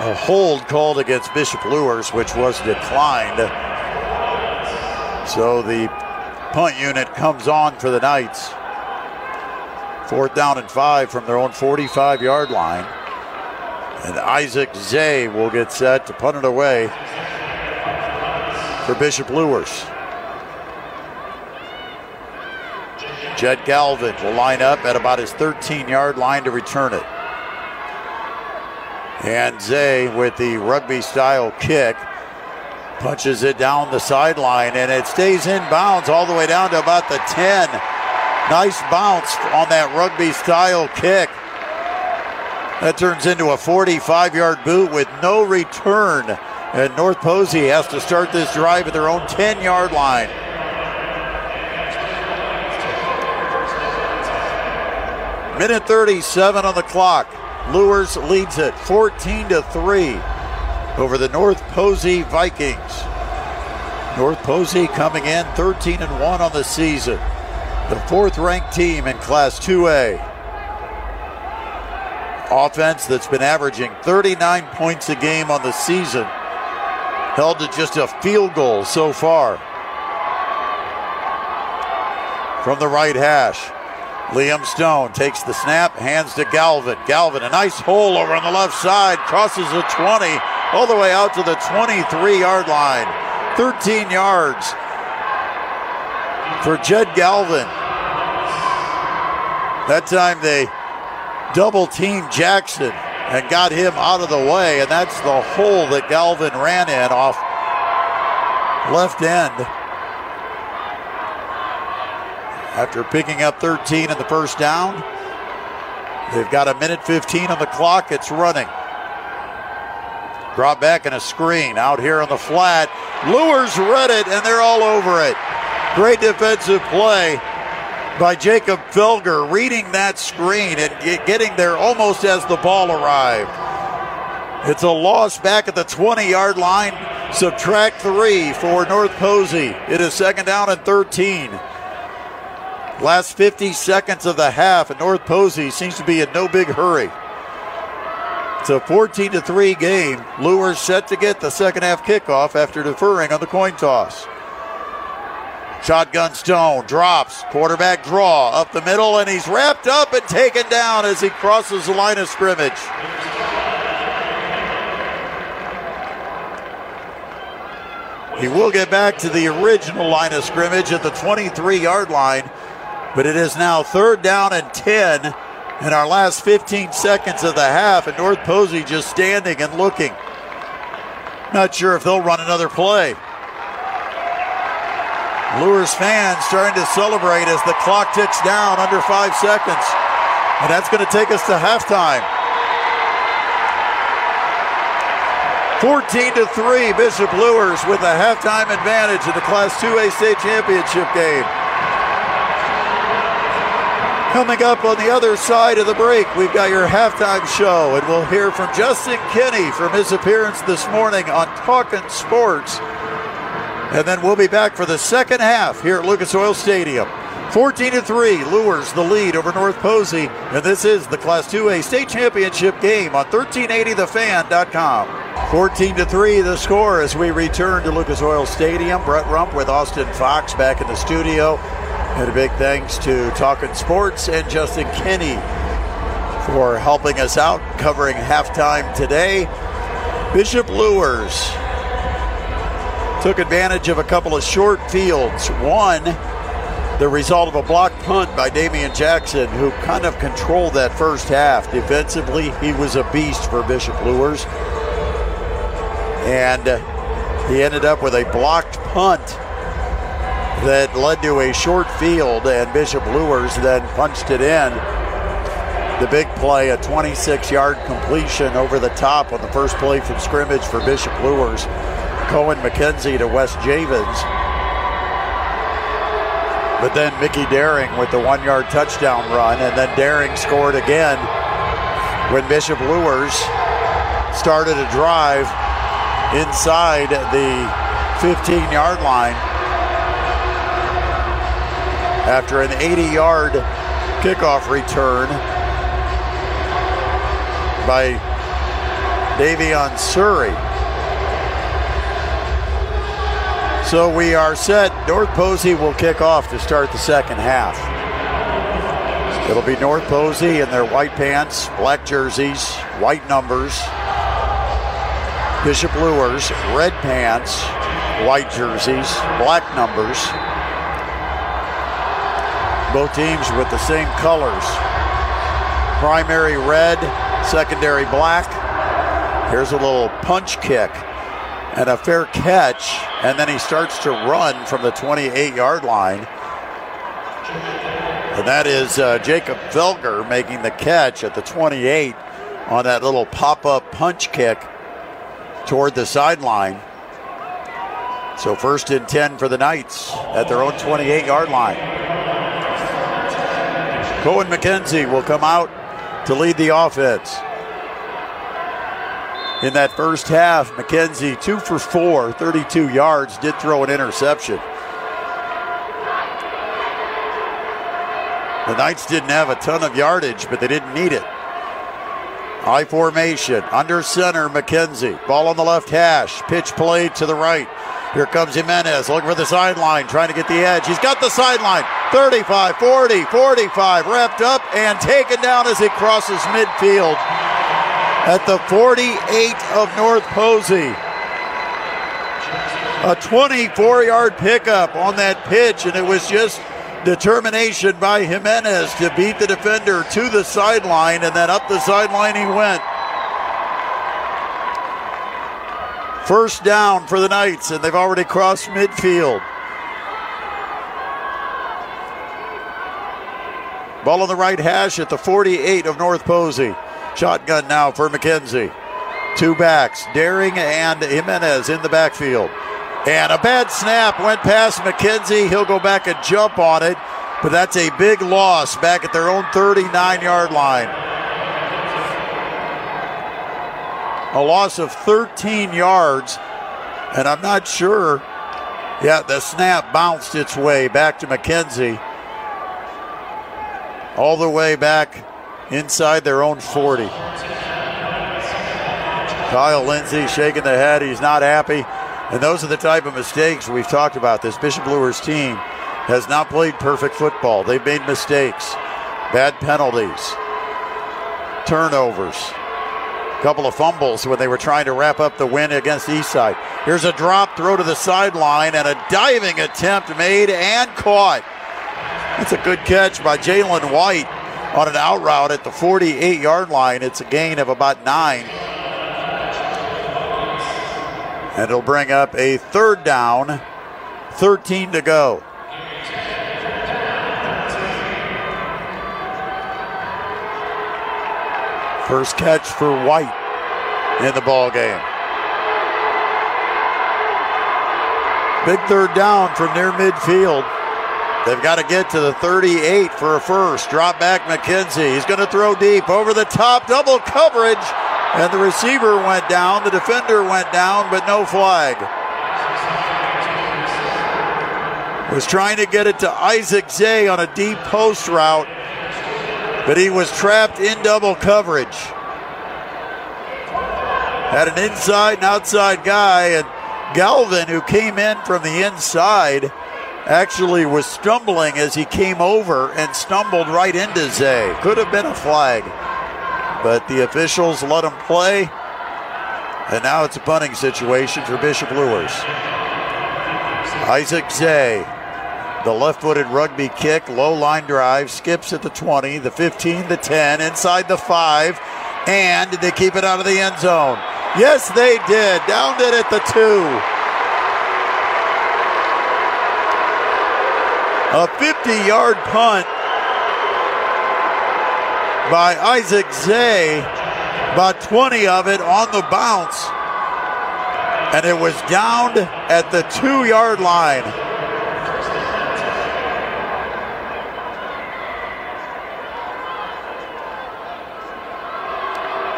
a hold called against Bishop Luers, which was declined. So the punt unit comes on for the Knights. Fourth down and five from their own 45 yard line. And Isaac Zay will get set to punt it away for Bishop Luers. Jed Galvin will line up at about his 13 yard line to return it. And Zay with the rugby style kick punches it down the sideline and it stays in bounds all the way down to about the 10. Nice bounce on that rugby style kick. That turns into a 45 yard boot with no return. And North Posey has to start this drive at their own 10 yard line. Minute 37 on the clock. Luers leads it 14 to 3 over the North Posey Vikings. North Posey coming in 13 and 1 on the season. The fourth ranked team in Class 2A. Offense that's been averaging 39 points a game on the season, held to just a field goal so far. From the right hash, Liam Stone takes the snap, hands to Galvin. Galvin, a nice hole over on the left side, crosses the 20, all the way out to the 23 yard line. 13 yards for Jed Galvin. That time they double teamed Jackson and got him out of the way, and that's the hole that Galvin ran in off left end after picking up 13 in the first down. They've got a minute 15 on the clock. It's running. Drop back and a screen out here on the flat. Luers read it, and they're all over it. Great defensive play by Jacob Felger, reading that screen and getting there almost as the ball arrived. It's a loss back at the 20 yard line. Subtract three for North Posey. It is second down and 13. Last 50 seconds of the half, and North Posey seems to be in no big hurry. It's a 14 to 3 game. Luers set to get the second half kickoff after deferring on the coin toss. Shotgun Stone drops, quarterback draw up the middle, and he's wrapped up and taken down as he crosses the line of scrimmage. He will get back to the original line of scrimmage at the 23 yard line, but it is now third down and 10 in our last 15 seconds of the half, and North Posey just standing and looking. Not sure if they'll run another play. Luers fans starting to celebrate as the clock ticks down under five seconds. And that's going to take us to halftime. 14 to 3, Bishop Luers with a halftime advantage in the Class 2A state championship game. Coming up on the other side of the break, we've got your halftime show, and we'll hear from Justin Kinney from his appearance this morning on Talking Sports. And then we'll be back for the second half here at Lucas Oil Stadium. 14 to 3, Luers the lead over North Posey, and this is the Class 2A state championship game on 1380thefan.com. 14 to 3, the score as we return to Lucas Oil Stadium. Brett Rump with Austin Fox back in the studio. And a big thanks to Talking Sports and Justin Kinney for helping us out covering halftime today. Bishop Luers took advantage of a couple of short fields. One, the result of a block punt by Damian Jackson, who kind of controlled that first half. Defensively, he was a beast for Bishop Luers. And he ended up with a blocked punt that led to a short field, and Bishop Luers then punched it in. The big play, a 26 yard completion over the top on the first play from scrimmage for Bishop Luers. Cohen McKenzie to West Javens. But then Mickey Daring with the one yard touchdown run, and then Daring scored again when Bishop Luers started a drive inside the 15 yard line after an 80 yard kickoff return by Davion Surrey. So we are set. North Posey will kick off to start the second half. It'll be North Posey in their white pants, black jerseys, white numbers. Bishop Luers, red pants, white jerseys, black numbers both teams with the same colors. Primary red, secondary black. Here's a little punch kick and a fair catch, and then he starts to run from the 28 yard line. And that is uh, Jacob Felger making the catch at the 28 on that little pop up punch kick toward the sideline. So, first and 10 for the Knights at their own 28 yard line. Cohen McKenzie will come out to lead the offense. In that first half, McKenzie, two for four, 32 yards, did throw an interception. The Knights didn't have a ton of yardage, but they didn't need it. I formation, under center, McKenzie. Ball on the left hash, pitch played to the right. Here comes Jimenez looking for the sideline, trying to get the edge. He's got the sideline. 35, 40, 45, wrapped up and taken down as he crosses midfield at the 48 of North Posey. A 24 yard pickup on that pitch, and it was just determination by Jimenez to beat the defender to the sideline, and then up the sideline he went. First down for the Knights, and they've already crossed midfield. Ball on the right hash at the 48 of North Posey. Shotgun now for McKenzie. Two backs, Daring and Jimenez in the backfield. And a bad snap went past McKenzie. He'll go back and jump on it, but that's a big loss back at their own 39 yard line. A loss of 13 yards, and I'm not sure. Yeah, the snap bounced its way back to McKenzie. All the way back inside their own 40. Kyle Lindsay shaking the head. He's not happy. And those are the type of mistakes we've talked about. This Bishop Luers team has not played perfect football. They've made mistakes, bad penalties, turnovers, a couple of fumbles when they were trying to wrap up the win against Eastside. Here's a drop throw to the sideline and a diving attempt made and caught. That's a good catch by Jalen White on an out route at the 48 yard line. It's a gain of about nine. And it'll bring up a third down, 13 to go. First catch for White in the ball game. Big third down from near midfield. They've got to get to the 38 for a first. Drop back McKenzie. He's going to throw deep over the top, double coverage. And the receiver went down, the defender went down, but no flag. Was trying to get it to Isaac Zay on a deep post route, but he was trapped in double coverage. Had an inside and outside guy, and Galvin, who came in from the inside, actually was stumbling as he came over and stumbled right into Zay. Could have been a flag but the officials let him play. And now it's a punting situation for Bishop Luers. Isaac Zay, the left footed rugby kick, low line drive, skips at the 20, the 15, the 10, inside the 5, and they keep it out of the end zone? Yes, they did. Downed it at the 2. A 50 yard punt by Isaac Zay. About 20 of it on the bounce. And it was downed at the two yard line.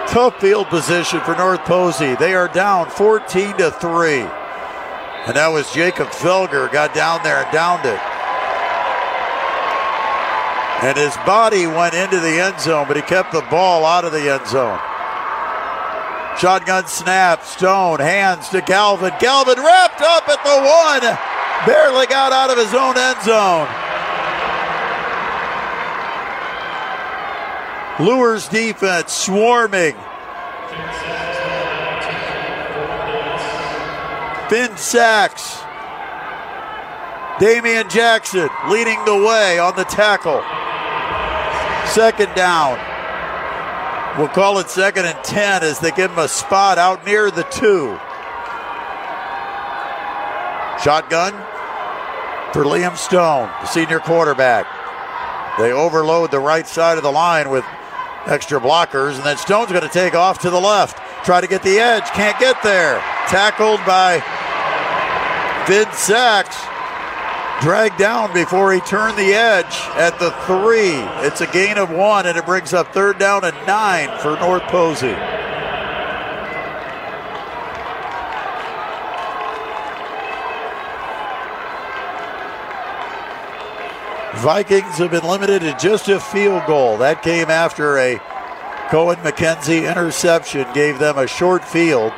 Tough field position for North Posey. They are down 14 to 3. And that was Jacob Felger got down there and downed it and his body went into the end zone, but he kept the ball out of the end zone. Shotgun snap, Stone, hands to Galvin. Galvin wrapped up at the one, barely got out of his own end zone. Luers defense swarming. Finn Sachs. Damian Jackson leading the way on the tackle. Second down. We'll call it second and 10 as they give him a spot out near the two. Shotgun for Liam Stone, the senior quarterback. They overload the right side of the line with extra blockers, and then Stone's going to take off to the left. Try to get the edge, can't get there. Tackled by Finn Sachs dragged down before he turned the edge at the three. It's a gain of one, and it brings up third down and nine for North Posey. Vikings have been limited to just a field goal. That came after a Cohen McKenzie interception, gave them a short field.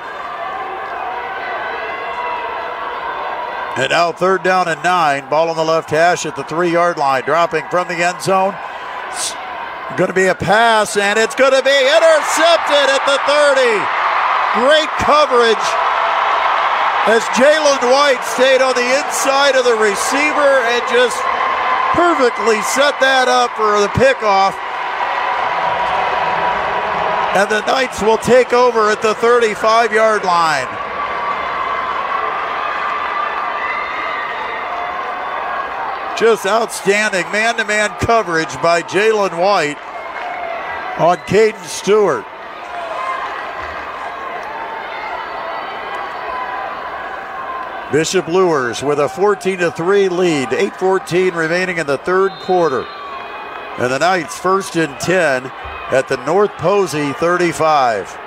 And now third down and nine. Ball on the left hash at the three yard line. Dropping from the end zone. It's Going to be a pass, and it's going to be intercepted at the 30. Great coverage as Jalen White stayed on the inside of the receiver and just perfectly set that up for the pickoff. And the Knights will take over at the 35 yard line. Just outstanding man to man coverage by Jalen White on Caden Stewart. Bishop Luers with a 14 3 lead, 8 14 remaining in the third quarter. And the Knights first and 10 at the North Posey 35.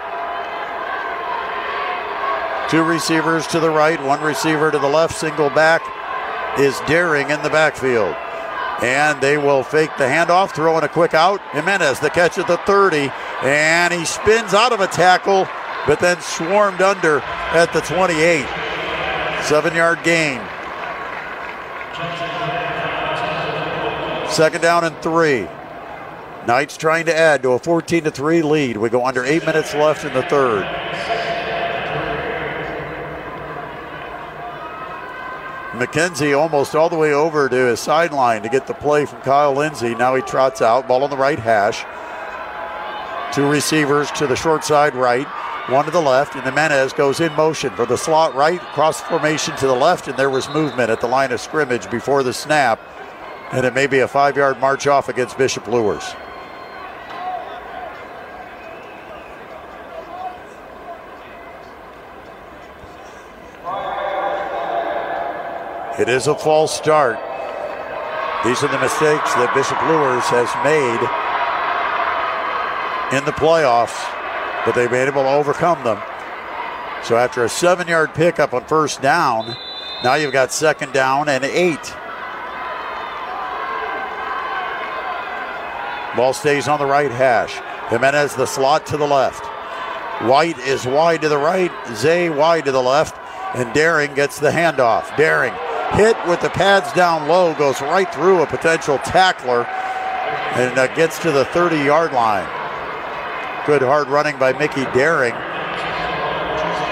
Two receivers to the right, one receiver to the left, single back is Daring in the backfield. And they will fake the handoff, throwing a quick out. Jimenez, the catch at the 30, and he spins out of a tackle, but then swarmed under at the 28. Seven yard gain. Second down and three. Knights trying to add to a 14 to 3 lead. We go under eight minutes left in the third. McKenzie almost all the way over to his sideline to get the play from Kyle Lindsay. Now he trots out, ball on the right hash. Two receivers to the short side right, one to the left, and the Jimenez goes in motion for the slot right, cross formation to the left, and there was movement at the line of scrimmage before the snap. And it may be a five yard march off against Bishop Luers. It is a false start. These are the mistakes that Bishop Luers has made in the playoffs, but they've been able to overcome them. So after a seven yard pickup on first down, now you've got second down and eight. Ball stays on the right hash. Jimenez the slot to the left. White is wide to the right, Zay wide to the left, and Daring gets the handoff. Daring hit with the pads down low, goes right through a potential tackler, and uh, gets to the 30 yard line. Good hard running by Mickey Daring,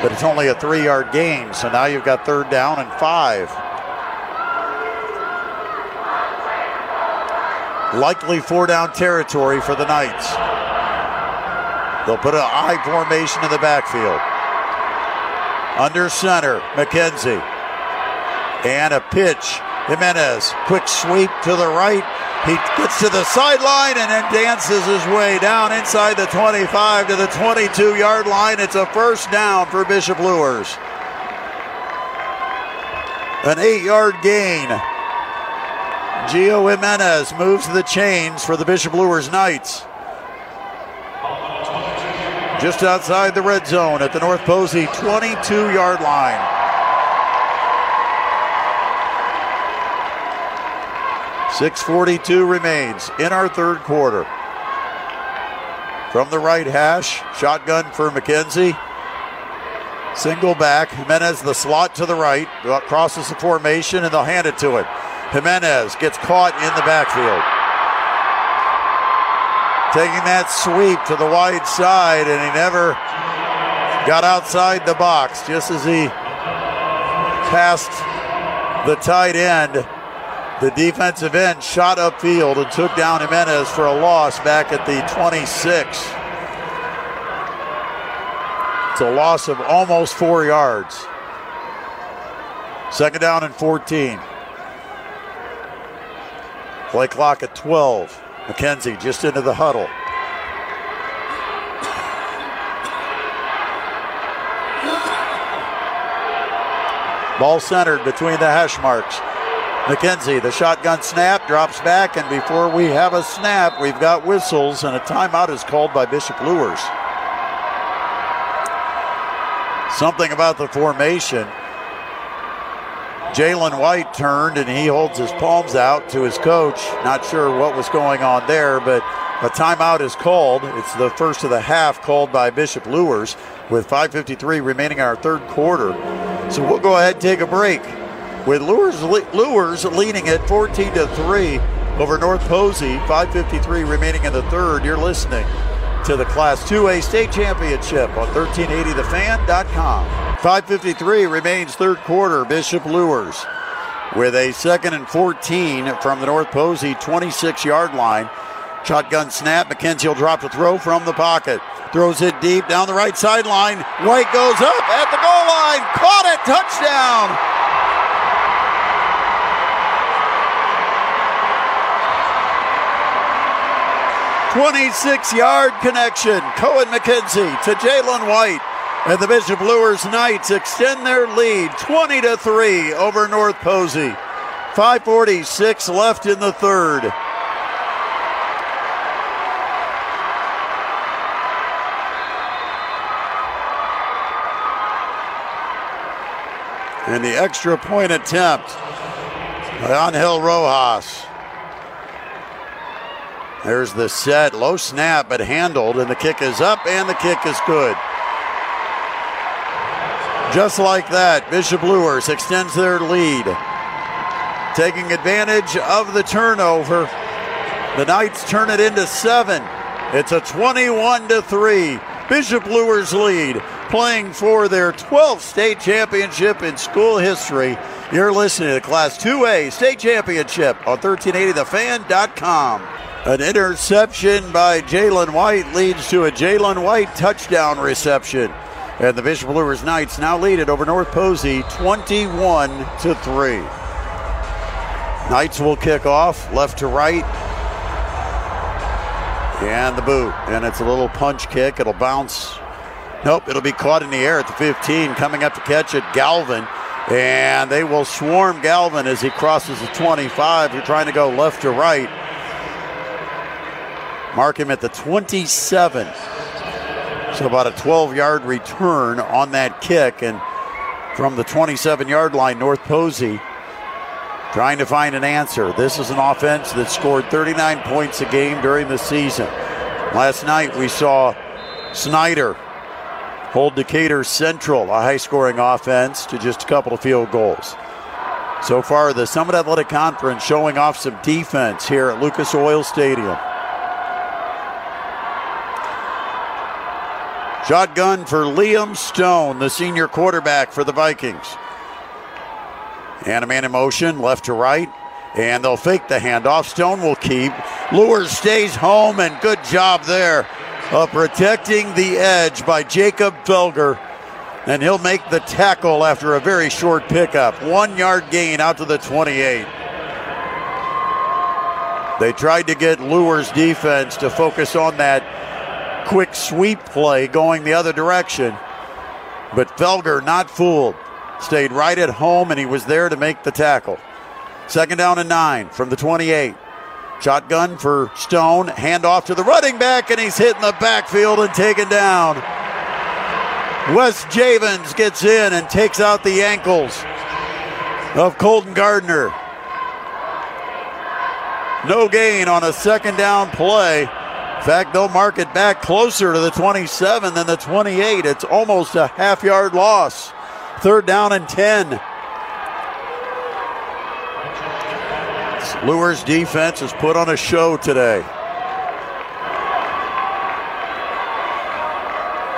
but it's only a three yard gain, so now you've got third down and five. Likely four down territory for the Knights. They'll put an I formation in the backfield. Under center, McKenzie. And a pitch. Jimenez, quick sweep to the right. He gets to the sideline and then dances his way down inside the 25 to the 22 yard line. It's a first down for Bishop Luers. An eight yard gain. Gio Jimenez moves the chains for the Bishop Luers Knights. Just outside the red zone at the North Posey 22 yard line. 6.42 remains in our third quarter. From the right hash, shotgun for McKenzie. Single back. Jimenez, the slot to the right, crosses the formation, and they'll hand it to him. Jimenez gets caught in the backfield. Taking that sweep to the wide side, and he never got outside the box just as he passed the tight end the defensive end shot upfield and took down Jimenez for a loss back at the 26. It's a loss of almost four yards. Second down and 14. Play clock at 12. McKenzie just into the huddle. Ball centered between the hash marks. McKenzie, the shotgun snap, drops back, and before we have a snap, we've got whistles, and a timeout is called by Bishop Luers. Something about the formation. Jalen White turned and he holds his palms out to his coach. Not sure what was going on there, but a timeout is called. It's the first of the half called by Bishop Luers with 5.53 remaining in our third quarter. So we'll go ahead and take a break with Luers, Luers leading at 14 to 3 over North Posey. 5:53 remaining in the third. You're listening to the Class 2A State Championship on 1380thefan.com. 5:53 remains third quarter. Bishop Luers with a second and 14 from the North Posey 26 yard line. Shotgun snap. McKenzie will drop the throw from the pocket. Throws it deep down the right sideline. White goes up at the goal line. Caught it. Touchdown. 26 yard connection. Cohen McKenzie to Jalen White. And the Bishop Luers Knights extend their lead 20 to 3 over North Posey. 546 left in the third. And the extra point attempt by Angel Rojas. There's the set, low snap, but handled, and the kick is up, and the kick is good. Just like that, Bishop Luers extends their lead. Taking advantage of the turnover, the Knights turn it into seven. It's a 21 to 3. Bishop Luers lead, playing for their 12th state championship in school history. You're listening to Class 2A State Championship on 1380thefan.com. An interception by Jalen White leads to a Jalen White touchdown reception. And the Bishop Luers Knights now lead it over North Posey 21 to 3. Knights will kick off left to right. And the boot. And it's a little punch kick. It'll bounce. Nope, it'll be caught in the air at the 15. Coming up to catch it, Galvin. And they will swarm Galvin as he crosses the 25. You're trying to go left to right. Mark him at the 27. So about a 12 yard return on that kick. And from the 27 yard line, North Posey trying to find an answer. This is an offense that scored 39 points a game during the season. Last night we saw Snider hold Decatur Central, a high scoring offense, to just a couple of field goals. So far, the Summit Athletic Conference showing off some defense here at Lucas Oil Stadium. Shotgun for Liam Stone, the senior quarterback for the Vikings. And a man in motion, left to right. And they'll fake the handoff. Stone will keep. Luers stays home, and good job there of protecting the edge by Jacob Felger. And he'll make the tackle after a very short pickup. One yard gain out to the 28. They tried to get Luers defense to focus on that quick sweep play going the other direction. But Felger not fooled. Stayed right at home and he was there to make the tackle. Second down and nine from the 28. Shotgun for Stone. Handoff to the running back and he's hit in the backfield and taken down. Wes Javens gets in and takes out the ankles of Colton Gardner. No gain on a second down play. In fact, they'll mark it back closer to the 27 than the 28. It's almost a half yard loss. Third down and 10. Luers defense has put on a show today.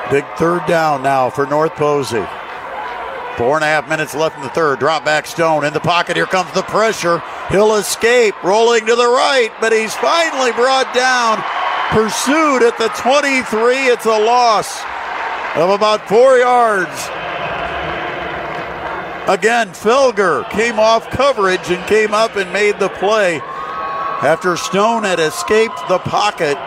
Big third down now for North Posey. Four and a half minutes left in the third. Drop back Stone in the pocket. Here comes the pressure. He'll escape, rolling to the right, but he's finally brought down. Pursued at the 23. It's a loss of about four yards. Again, Felger came off coverage and came up and made the play after Stone had escaped the pocket.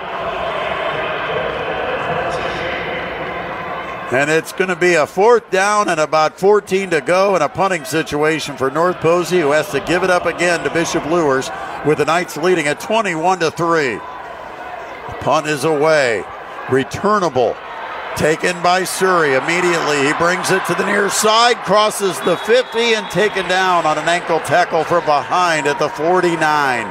And it's going to be a fourth down and about 14 to go in a punting situation for North Posey, who has to give it up again to Bishop Luers, with the Knights leading at 21 to 3. Punt is away. Returnable. Taken by Surrey immediately. He brings it to the near side, crosses the 50, and taken down on an ankle tackle from behind at the 49.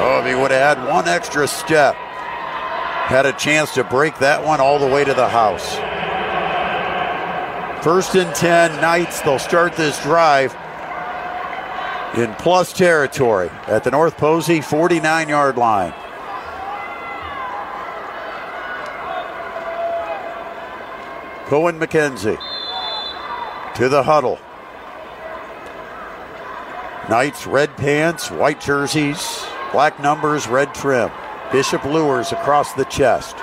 Oh, if he would have had one extra step, had a chance to break that one all the way to the house. First and 10, Knights. They'll start this drive in plus territory at the North Posey 49 yard line. Cohen McKenzie to the huddle. Knights, red pants, white jerseys, black numbers, red trim. Bishop Luers across the chest.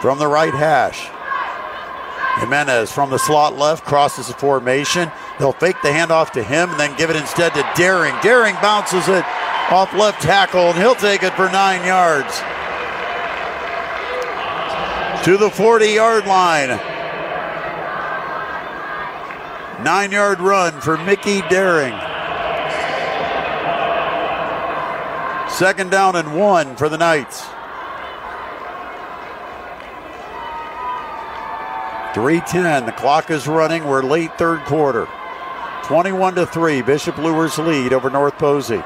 From the right hash. Jimenez from the slot left crosses the formation. They'll fake the handoff to him and then give it instead to Daring. Daring bounces it off left tackle and he'll take it for nine yards. to the 40 yard line. Nine yard run for Mickey Daring. Second down and one for the Knights. 310. The clock is running. We're late third quarter. 21 to 3. Bishop Luers lead over North Posey.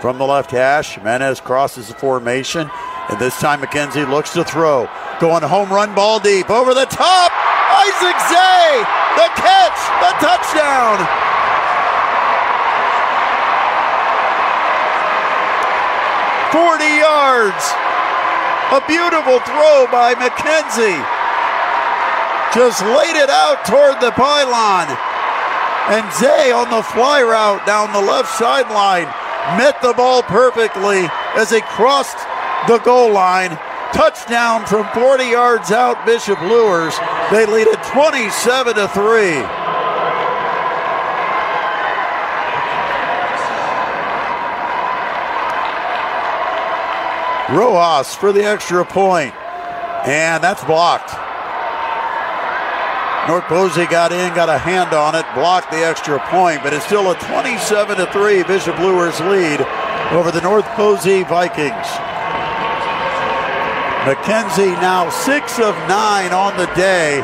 From the left hash, Jimenez crosses the formation. And this time McKenzie looks to throw. Going home run ball deep. Over the top. Isaac Zay. The catch. The touchdown. Forty yards. A beautiful throw by McKenzie. Just laid it out toward the pylon. And Zay on the fly route down the left sideline met the ball perfectly as he crossed the goal line. Touchdown from 40 yards out, Bishop Luers. They lead it 27 to 3. Rojas for the extra point. And that's blocked. North Posey got in, got a hand on it, blocked the extra point, but it's still a 27 to 3 Bishop Luers lead over the North Posey Vikings. McKenzie now 6 of 9 on the day,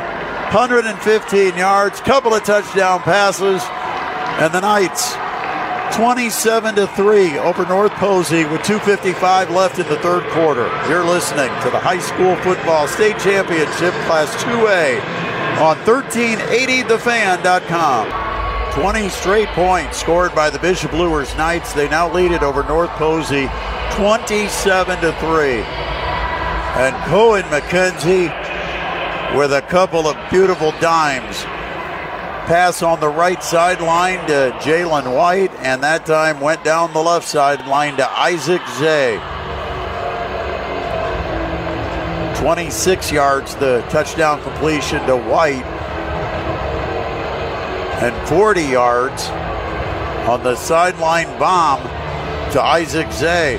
115 yards, couple of touchdown passes, and the Knights 27 to 3 over North Posey with 255 left in the third quarter. You're listening to the high school football state championship class 2A on 1380thefan.com. 20 straight points scored by the Bishop Luers Knights. They now lead it over North Posey 27 to 3. And Cohen McKenzie with a couple of beautiful dimes pass on the right sideline to Jalen White, and that time went down the left sideline to Isaac Zay. 26 yards, the touchdown completion to White, and 40 yards on the sideline bomb to Isaac Zay.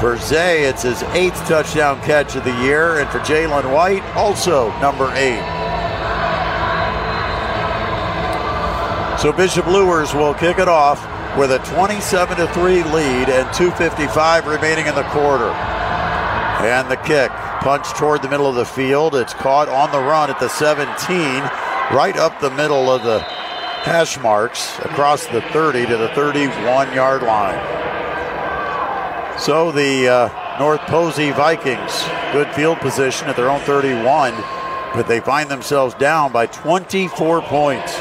For Zay, it's his eighth touchdown catch of the year, and for Jalen White, also number eight. So Bishop Luers will kick it off with a 27 3 lead and 2.55 remaining in the quarter. And the kick, punched toward the middle of the field. It's caught on the run at the 17, right up the middle of the hash marks, across the 30 to the 31 yard line. So the uh, North Posey Vikings, good field position at their own 31, but they find themselves down by 24 points.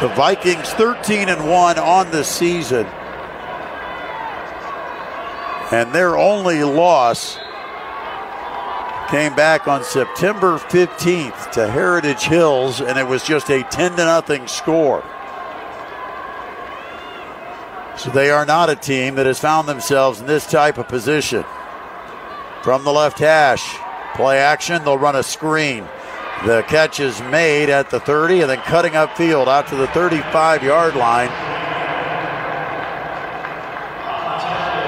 The Vikings 13 and 1 on the season. And their only loss came back on September 15th to Heritage Hills, and it was just a 10 to nothing score. So they are not a team that has found themselves in this type of position. From the left hash, play action, they'll run a screen. The catch is made at the 30 and then cutting upfield out to the 35 yard line.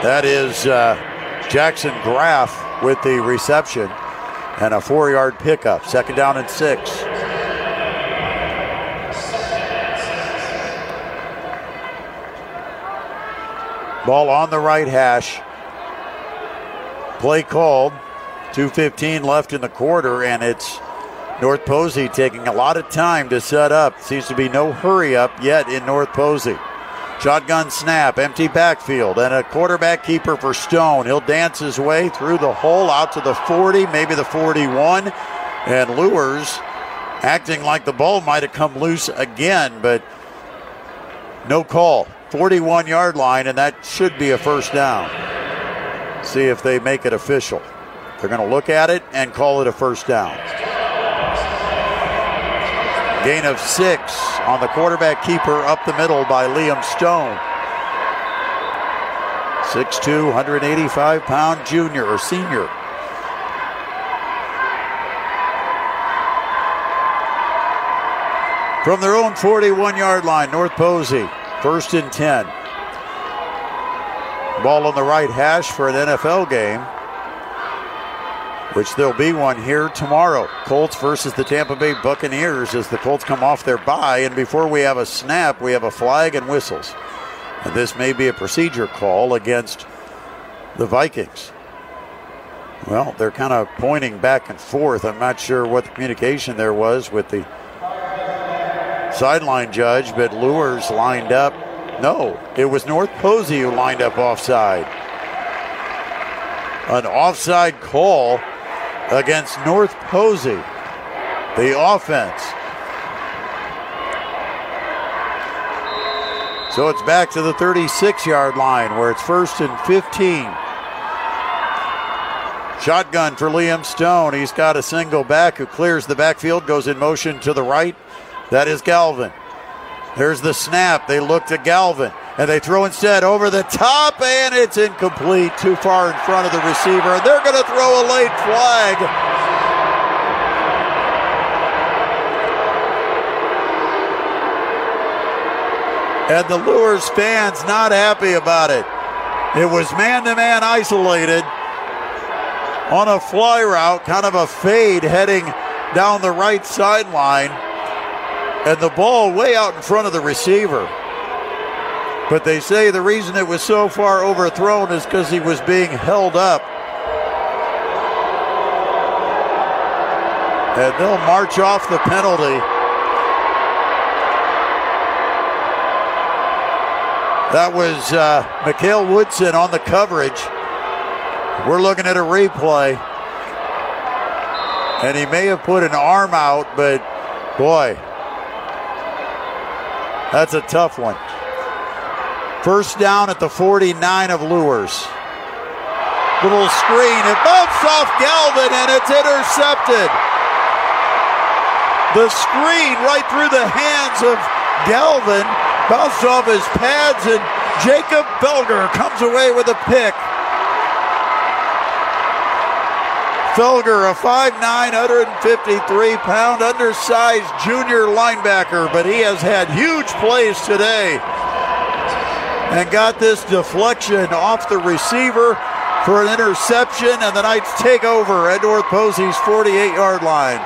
That is uh, Jackson Graff with the reception and a four yard pickup. Second down and six. Ball on the right hash. Play called. 2.15 left in the quarter, and it's North Posey taking a lot of time to set up. Seems to be no hurry up yet in North Posey. Shotgun snap, empty backfield, and a quarterback keeper for Stone. He'll dance his way through the hole out to the 40, maybe the 41. And Luers acting like the ball might have come loose again, but no call. 41 yard line, and that should be a first down. See if they make it official. They're going to look at it and call it a first down. Gain of six on the quarterback keeper up the middle by Liam Stone. 6'2, 185 pound junior or senior. From their own 41 yard line, North Posey, first and 10. Ball on the right hash for an NFL game. Which there'll be one here tomorrow. Colts versus the Tampa Bay Buccaneers as the Colts come off their bye. And before we have a snap, we have a flag and whistles. And this may be a procedure call against the Vikings. Well, they're kind of pointing back and forth. I'm not sure what the communication there was with the sideline judge, but Luers lined up. No, it was North Posey who lined up offside. An offside call against North Posey, the offense. So it's back to the 36 yard line where it's first and 15. Shotgun for Liam Stone. He's got a single back who clears the backfield, goes in motion to the right. That is Galvin. There's the snap. They look to Galvin and they throw instead over the top, and it's incomplete, too far in front of the receiver. And they're going to throw a late flag. And the Luers fans not happy about it. It was man to man isolated on a fly route, kind of a fade heading down the right sideline, and the ball way out in front of the receiver. But they say the reason it was so far overthrown is because he was being held up. And they'll march off the penalty. That was uh, Mikhail Woodson on the coverage. We're looking at a replay. And he may have put an arm out, but boy, that's a tough one. First down at the 49 of Luers. Little screen. It bounced off Galvin and it's intercepted. The screen right through the hands of Galvin bounced off his pads and Jacob Felger comes away with a pick. Felger, a 5'9, 153 pound undersized junior linebacker, but he has had huge plays today. And got this deflection off the receiver for an interception, and the Knights take over at North Posey's 48 yard line.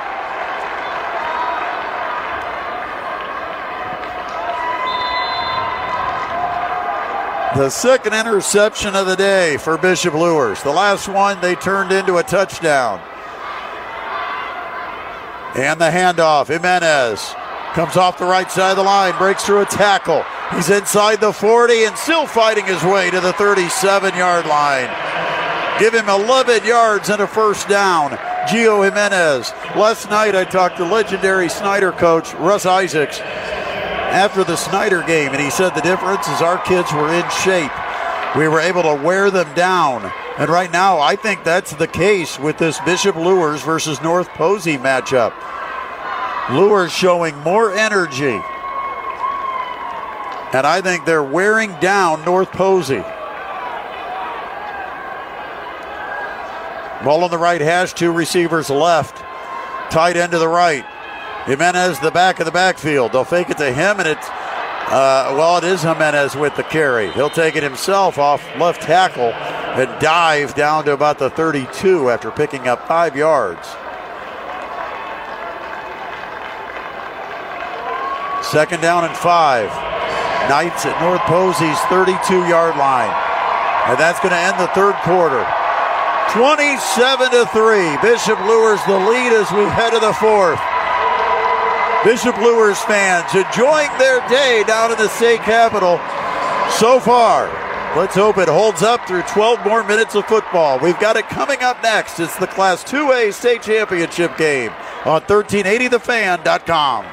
The second interception of the day for Bishop Luers. The last one they turned into a touchdown. And the handoff. Jimenez comes off the right side of the line, breaks through a tackle. He's inside the 40 and still fighting his way to the 37 yard line. Give him 11 yards and a first down. Gio Jimenez. Last night I talked to legendary Snider coach Russ Isaacs after the Snider game, and he said the difference is our kids were in shape. We were able to wear them down. And right now, I think that's the case with this Bishop Luers versus North Posey matchup. Luers showing more energy. And I think they're wearing down North Posey. Ball on the right hash, two receivers left. Tight end to the right. Jimenez, the back of the backfield. They'll fake it to him, and it's, uh, well, it is Jimenez with the carry. He'll take it himself off left tackle and dive down to about the 32 after picking up five yards. Second down and five. Knights at North Posey's 32 yard line. And that's going to end the third quarter. 27 to 3. Bishop Luers the lead as we head to the fourth. Bishop Luers fans enjoying their day down in the state capital so far. Let's hope it holds up through 12 more minutes of football. We've got it coming up next. It's the Class 2A state championship game on 1380thefan.com.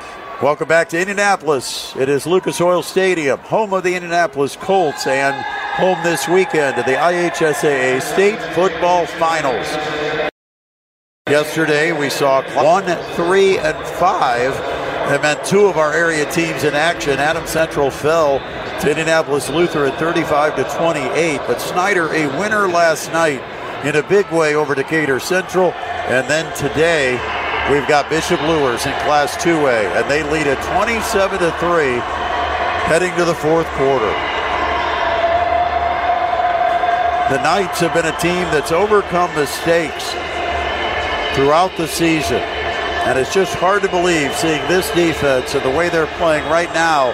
Welcome back to Indianapolis. It is Lucas Oil Stadium, home of the Indianapolis Colts, and home this weekend of the IHSAA State Football Finals. Yesterday we saw one, three, and five that meant two of our area teams in action. Adams Central fell to Indianapolis Luther at 35 to 28, but Snider a winner last night in a big way over Decatur Central. And then today we've got Bishop Luers in Class 2A, and they lead at 27 to 3 heading to the fourth quarter. The Knights have been a team that's overcome mistakes throughout the season. And it's just hard to believe seeing this defense and the way they're playing right now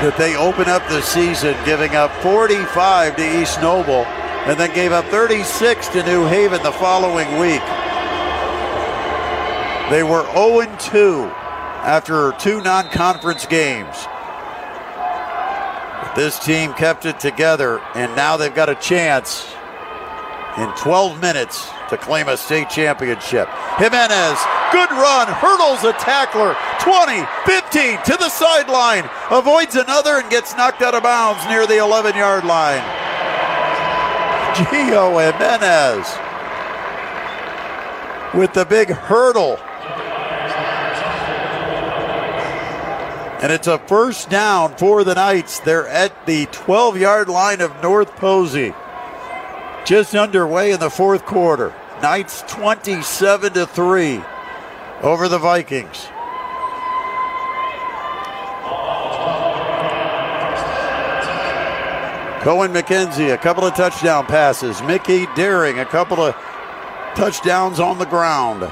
that they open up the season giving up 45 to East Noble and then gave up 36 to New Haven the following week. They were 0 2 after two non conference games. This team kept it together, and now they've got a chance in 12 minutes to claim a state championship. Jimenez, good run, hurdles a tackler, 20, 15 to the sideline, avoids another and gets knocked out of bounds near the 11 yard line. Gio Jimenez with the big hurdle. And it's a first down for the Knights. They're at the 12 yard line of North Posey just underway in the fourth quarter. Knights 27 to 3 over the Vikings. Cohen McKenzie, a couple of touchdown passes. Mickey Daring, a couple of touchdowns on the ground.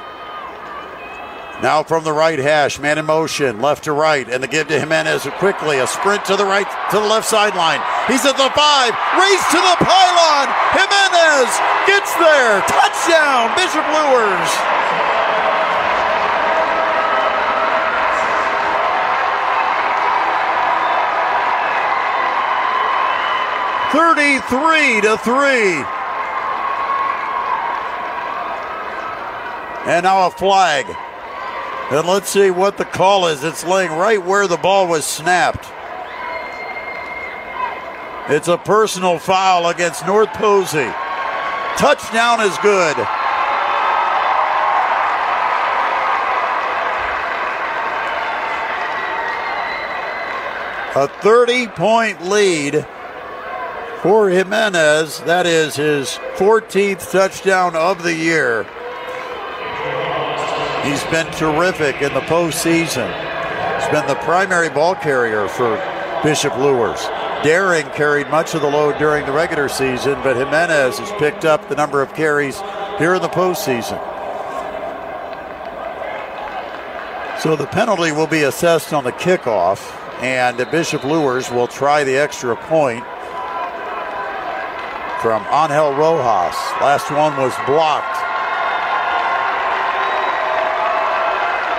Now from the right hash, man in motion, left to right, and the give to Jimenez quickly. A sprint to the right, to the left sideline. He's at the five, race to the pylon. Jimenez gets there. Touchdown, Bishop Luers. Thirty-three to three. And now a flag. And let's see what the call is. It's laying right where the ball was snapped. It's a personal foul against North Posey. Touchdown is good. A 30 point lead for Jimenez. That is his 14th touchdown of the year. He's been terrific in the postseason. He's been the primary ball carrier for Bishop Luers. Daring carried much of the load during the regular season, but Jimenez has picked up the number of carries here in the postseason. So the penalty will be assessed on the kickoff, and Bishop Luers will try the extra point from Angel Rojas. Last one was blocked.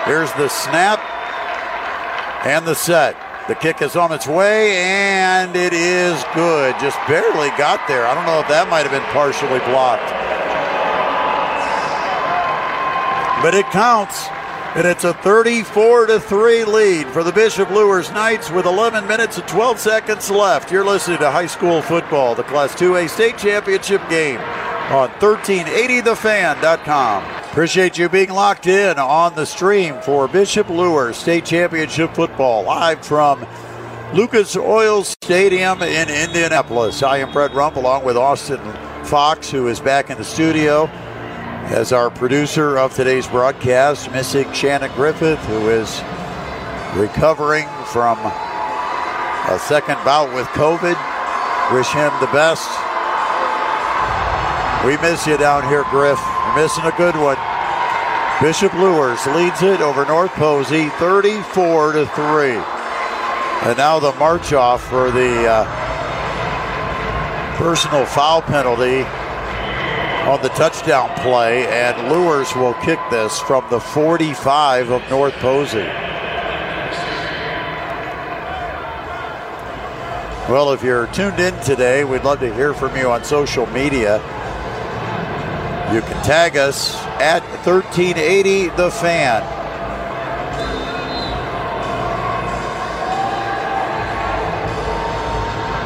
Here's the snap and the set. The kick is on its way, and it is good. Just barely got there. I don't know if that might have been partially blocked. But it counts, and it's a 34 to 3 lead for the Bishop Luers Knights with 11 minutes and 12 seconds left. You're listening to high school football, the Class 2A state championship game on 1380thefan.com. Appreciate you being locked in on the stream for Bishop Luers State Championship Football live from Lucas Oil Stadium in Indianapolis. I am Brett Rump along with Austin Fox, who is back in the studio as our producer of today's broadcast, missing Shannon Griffith, who is recovering from a second bout with COVID. Wish him the best. We miss you down here, Griff. You're missing a good one. Bishop Luers leads it over North Posey 34 to 3. And now the march off for the uh, personal foul penalty on the touchdown play, and Luers will kick this from the 45 of North Posey. Well, if you're tuned in today, we'd love to hear from you on social media. You can tag us at 1380 The Fan.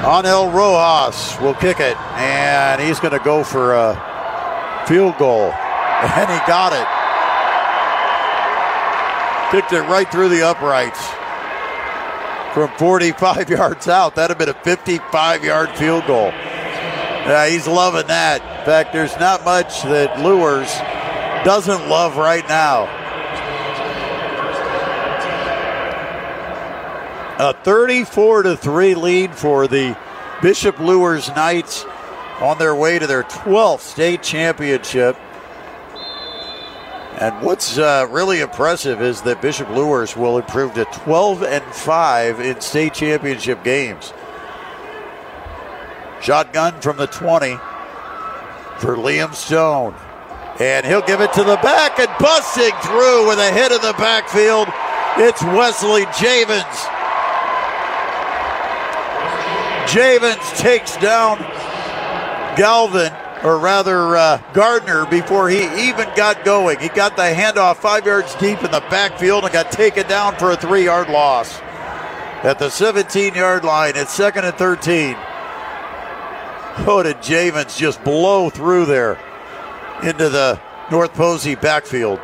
Angel Rojas will kick it, and he's going to go for a field goal. And he got it. Kicked it right through the uprights from 45 yards out. That'd have been a 55 yard field goal. Yeah, he's loving that. In fact, there's not much that Luers doesn't love right now. A 34 to 3 lead for the Bishop Luers Knights on their way to their 12th state championship. And what's uh, really impressive is that Bishop Luers will improve to 12 and 5 in state championship games. Shotgun from the 20 for Liam Stone. And he'll give it to the back and busting through with a hit in the backfield. It's Wesley Javens. Javens takes down Galvin or rather uh, Gardner, before he even got going. He got the handoff five yards deep in the backfield and got taken down for a three yard loss. At the 17 yard line, it's second and 13. Did Javens just blow through there into the North Posey backfield?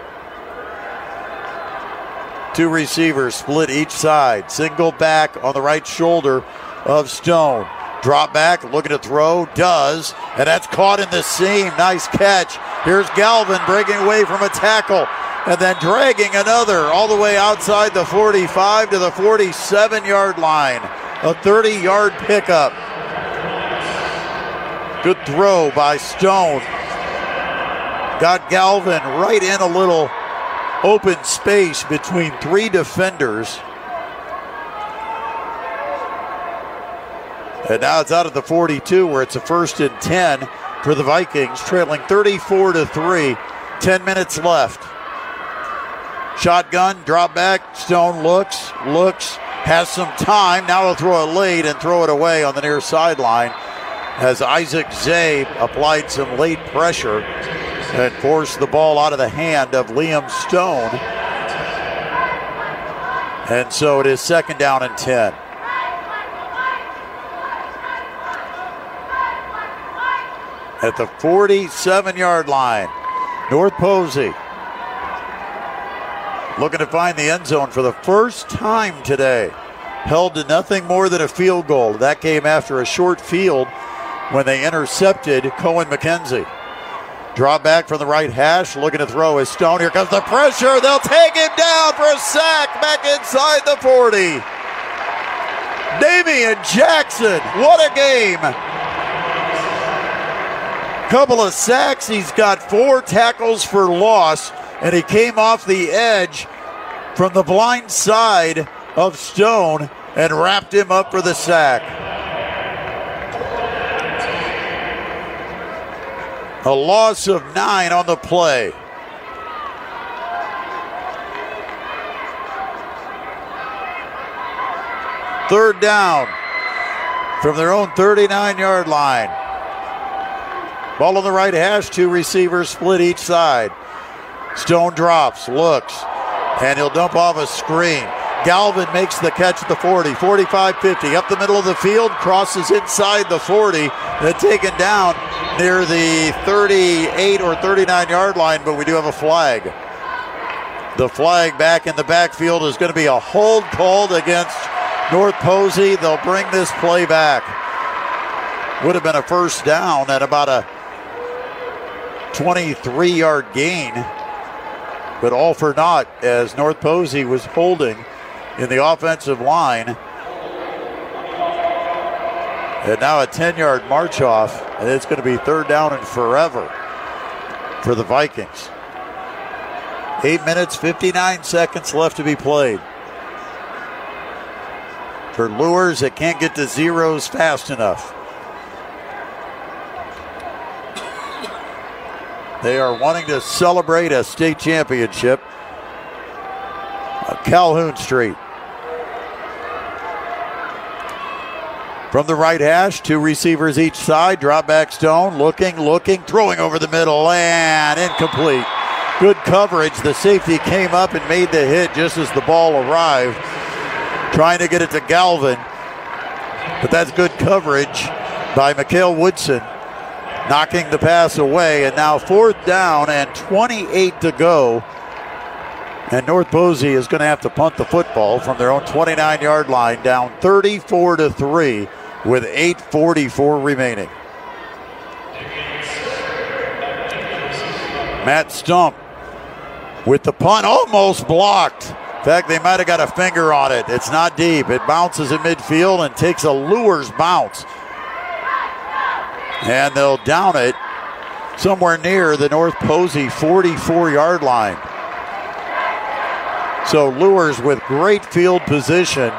Two receivers split each side. Single back on the right shoulder of Stone. Drop back, looking to throw, does, and that's caught in the seam. Nice catch. Here's Galvin breaking away from a tackle and then dragging another all the way outside the 45 to the 47 yard line. A 30 yard pickup. Good throw by Stone. Got Galvin right in a little open space between three defenders. And now it's out of the 42 where it's a first and 10 for the Vikings, trailing 34 to 3. 10 minutes left. Shotgun, drop back. Stone looks, looks, has some time. Now he'll throw a lead and throw it away on the near sideline as Isaac Zay applied some late pressure and forced the ball out of the hand of Liam Stone. And so it is second down and 10. at the 47 yard line. North Posey looking to find the end zone for the first time today. Held to nothing more than a field goal. That came after a short field when they intercepted Cohen McKenzie. Draw back from the right hash, looking to throw his Stone. Here comes the pressure. They'll take him down for a sack back inside the 40. Damian Jackson, what a game! couple of sacks. He's got four tackles for loss, and he came off the edge from the blind side of Stone and wrapped him up for the sack. A loss of nine on the play. Third down from their own 39 yard line. Ball on the right hash, two receivers split each side. Stone drops, looks, and he'll dump off a screen. Galvin makes the catch at the 40, 45 50, up the middle of the field, crosses inside the 40, then taken down near the 38 or 39 yard line, but we do have a flag. The flag back in the backfield is going to be a hold called against North Posey. They'll bring this play back. Would have been a first down at about a 23 yard gain, but all for naught as North Posey was holding in the offensive line. And now a 10 yard march off, and it's going to be third down and forever for the Vikings. Eight minutes, 59 seconds left to be played. For Luers that can't get to zeros fast enough. They are wanting to celebrate a state championship on Calhoun Street. From the right hash, two receivers each side. Drop back Stone, looking, looking, throwing over the middle, and incomplete. Good coverage. The safety came up and made the hit just as the ball arrived, trying to get it to Galvin. But that's good coverage by Mikhail Woodson knocking the pass away. And now fourth down and 28 to go. And North Posey is going to have to punt the football from their own 29 yard line down 34 to 3 with 8.44 remaining. Matt Stump with the punt almost blocked. In fact, they might have got a finger on it. It's not deep. It bounces in midfield and takes a Luers bounce and they'll down it somewhere near the North Posey 44 yard line. So Luers with great field position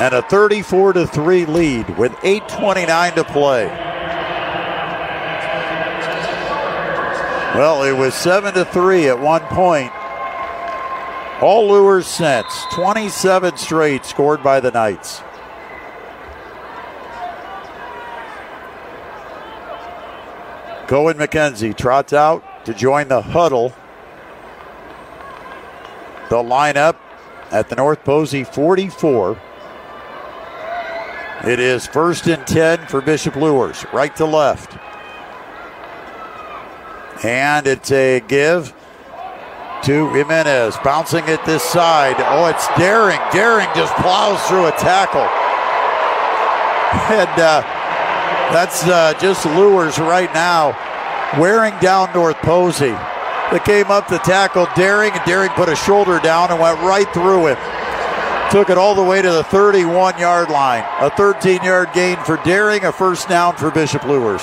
and a 34 to 3 lead with 8:29 to play. Well, it was 7 to 3 at one point. All Luers since 27 straight scored by the Knights. Cohen McKenzie trots out to join the huddle. The lineup at the North Posey 44. It is first and 10 for Bishop Luers, right to left. And it's a give to Jimenez, bouncing it this side. Oh, it's Daring. Daring just plows through a tackle. And uh, that's uh, just Luers right now, wearing down North Posey. They came up to tackle Daring, and Daring put a shoulder down and went right through him. Took it all the way to the 31 yard line. A 13 yard gain for Daring, a first down for Bishop Luers.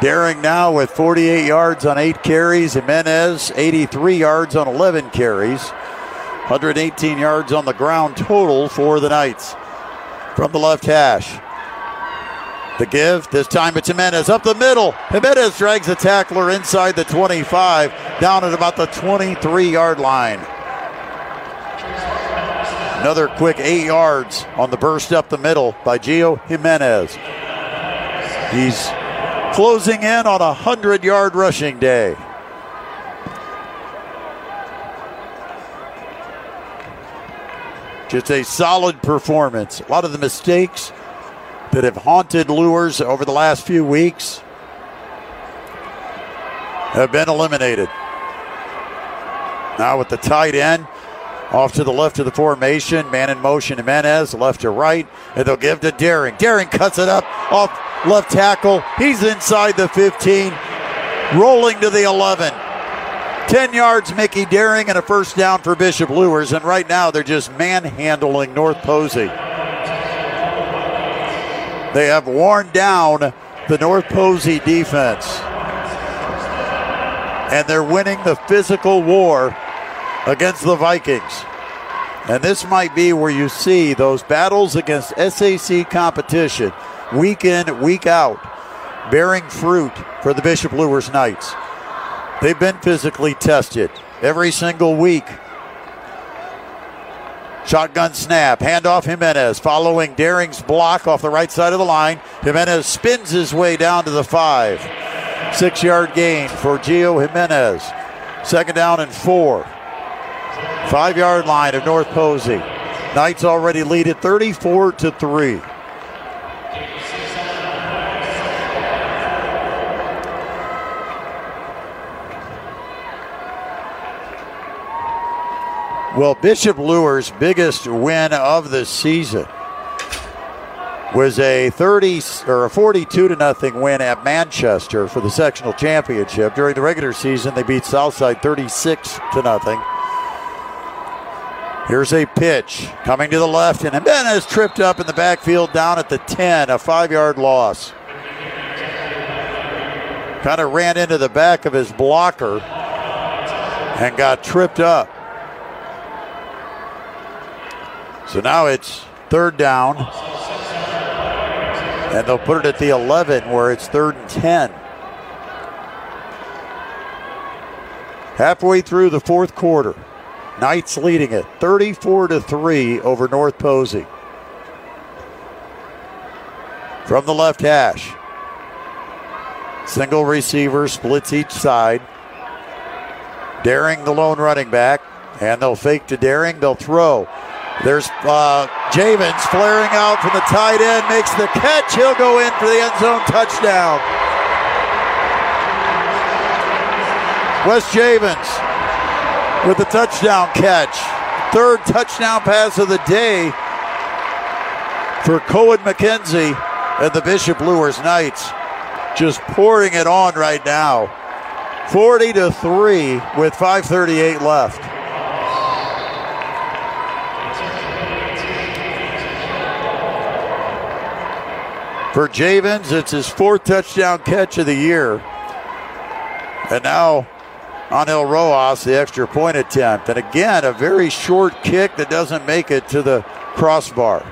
Daring now with 48 yards on eight carries. Jimenez, 83 yards on 11 carries. 118 yards on the ground total for the Knights. From the left hash. The give, this time it's Jimenez up the middle. Jimenez drags the tackler inside the 25, down at about the 23 yard line. Another quick eight yards on the burst up the middle by Gio Jimenez. He's closing in on a 100 yard rushing day. Just a solid performance. A lot of the mistakes that have haunted Luers over the last few weeks have been eliminated. Now with the tight end off to the left of the formation, man in motion, Jimenez left to right, and they'll give to Daring. Daring cuts it up off left tackle. He's inside the 15, rolling to the 11. 10 yards, Mickey Daring, and a first down for Bishop Luers. And right now, they're just manhandling North Posey. They have worn down the North Posey defense. And they're winning the physical war against the Vikings. And this might be where you see those battles against SAC competition week in, week out, bearing fruit for the Bishop Luers Knights. They've been physically tested every single week. Shotgun snap, handoff Jimenez, following Daring's block off the right side of the line. Jimenez spins his way down to the five. Six yard gain for Gio Jimenez. Second down and four. Five yard line of North Posey. Knights already lead it 34 to 3. Well, Bishop Luers' biggest win of the season was a 30 or a 42 to nothing win at Manchester for the sectional championship. During the regular season, they beat Southside 36 to nothing. Here's a pitch coming to the left, and Jimenez tripped up in the backfield down at the 10, a five yard loss. Kind of ran into the back of his blocker and got tripped up. So now it's third down. And they'll put it at the 11 where it's third and 10. Halfway through the fourth quarter. Knights leading it 34 to 3 over North Posey. From the left hash. Single receiver splits each side. Daring the lone running back. And they'll fake to Daring. They'll throw. There's uh, Javens flaring out from the tight end, makes the catch. He'll go in for the end zone touchdown. Wes Javens with the touchdown catch. Third touchdown pass of the day for Cohen McKenzie and the Bishop Luers Knights. Just pouring it on right now. 40 to 3 with 538 left. For Javens, it's his fourth touchdown catch of the year. And now Angel Rojas, the extra point attempt. And again, a very short kick that doesn't make it to the crossbar.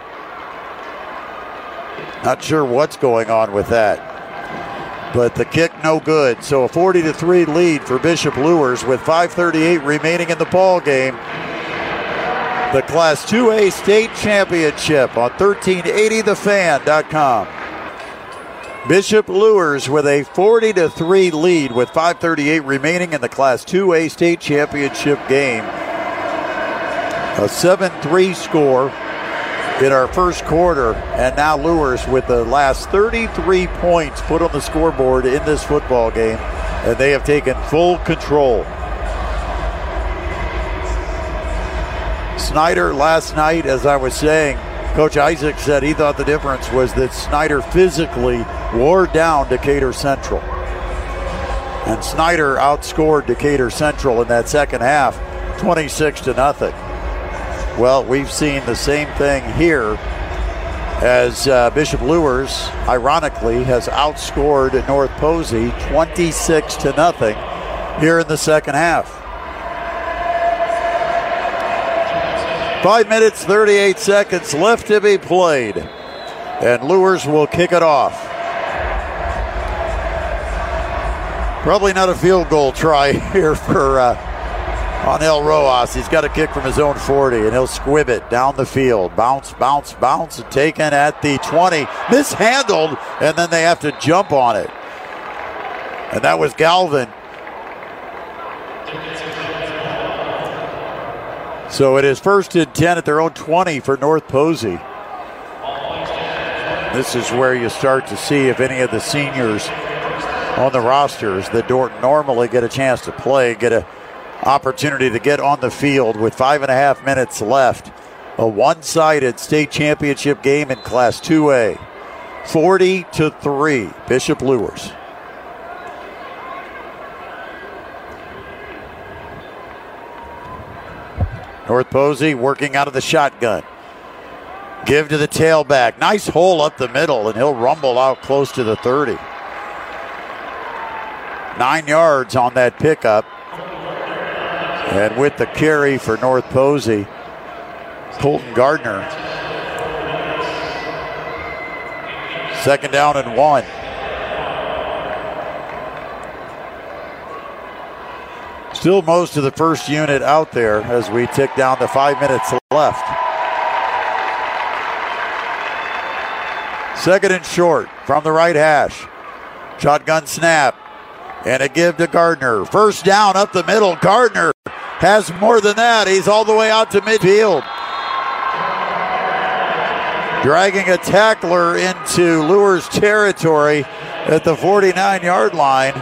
Not sure what's going on with that. But the kick no good. So a 40 to 3 lead for Bishop Luers with 538 remaining in the ball game. The Class 2A state championship on 1380thefan.com. Bishop Luers with a 40 to 3 lead with 538 remaining in the Class 2A state championship game. A 7-3 score in our first quarter, and now Luers with the last 33 points put on the scoreboard in this football game, and they have taken full control. Snider last night, as I was saying, Coach Isaac said he thought the difference was that Snider physically wore down Decatur Central. And Snider outscored Decatur Central in that second half 26 to nothing. Well, we've seen the same thing here as uh, Bishop Luers, ironically, has outscored North Posey 26 to nothing here in the second half. Five minutes, 38 seconds left to be played. And Luers will kick it off. Probably not a field goal try here for uh, Angel Rojas. He's got a kick from his own 40, and he'll squib it down the field. Bounce, bounce, bounce, and taken at the 20. Mishandled, and then they have to jump on it. And that was Galvin. So it is first and 10 at their own 20 for North Posey. This is where you start to see if any of the seniors on the rosters that don't normally get a chance to play get a opportunity to get on the field with five and a half minutes left. A one sided state championship game in Class 2A. 40 to 3, Bishop Luers. North Posey working out of the shotgun. Give to the tailback. Nice hole up the middle, and he'll rumble out close to the 30. Nine yards on that pickup. And with the carry for North Posey, Colton Gardner. Second down and one. Still most of the first unit out there as we tick down to five minutes left. Second and short from the right hash. Shotgun snap. And a give to Gardner. First down up the middle. Gardner has more than that. He's all the way out to midfield. Dragging a tackler into Luers territory at the 49 yard line.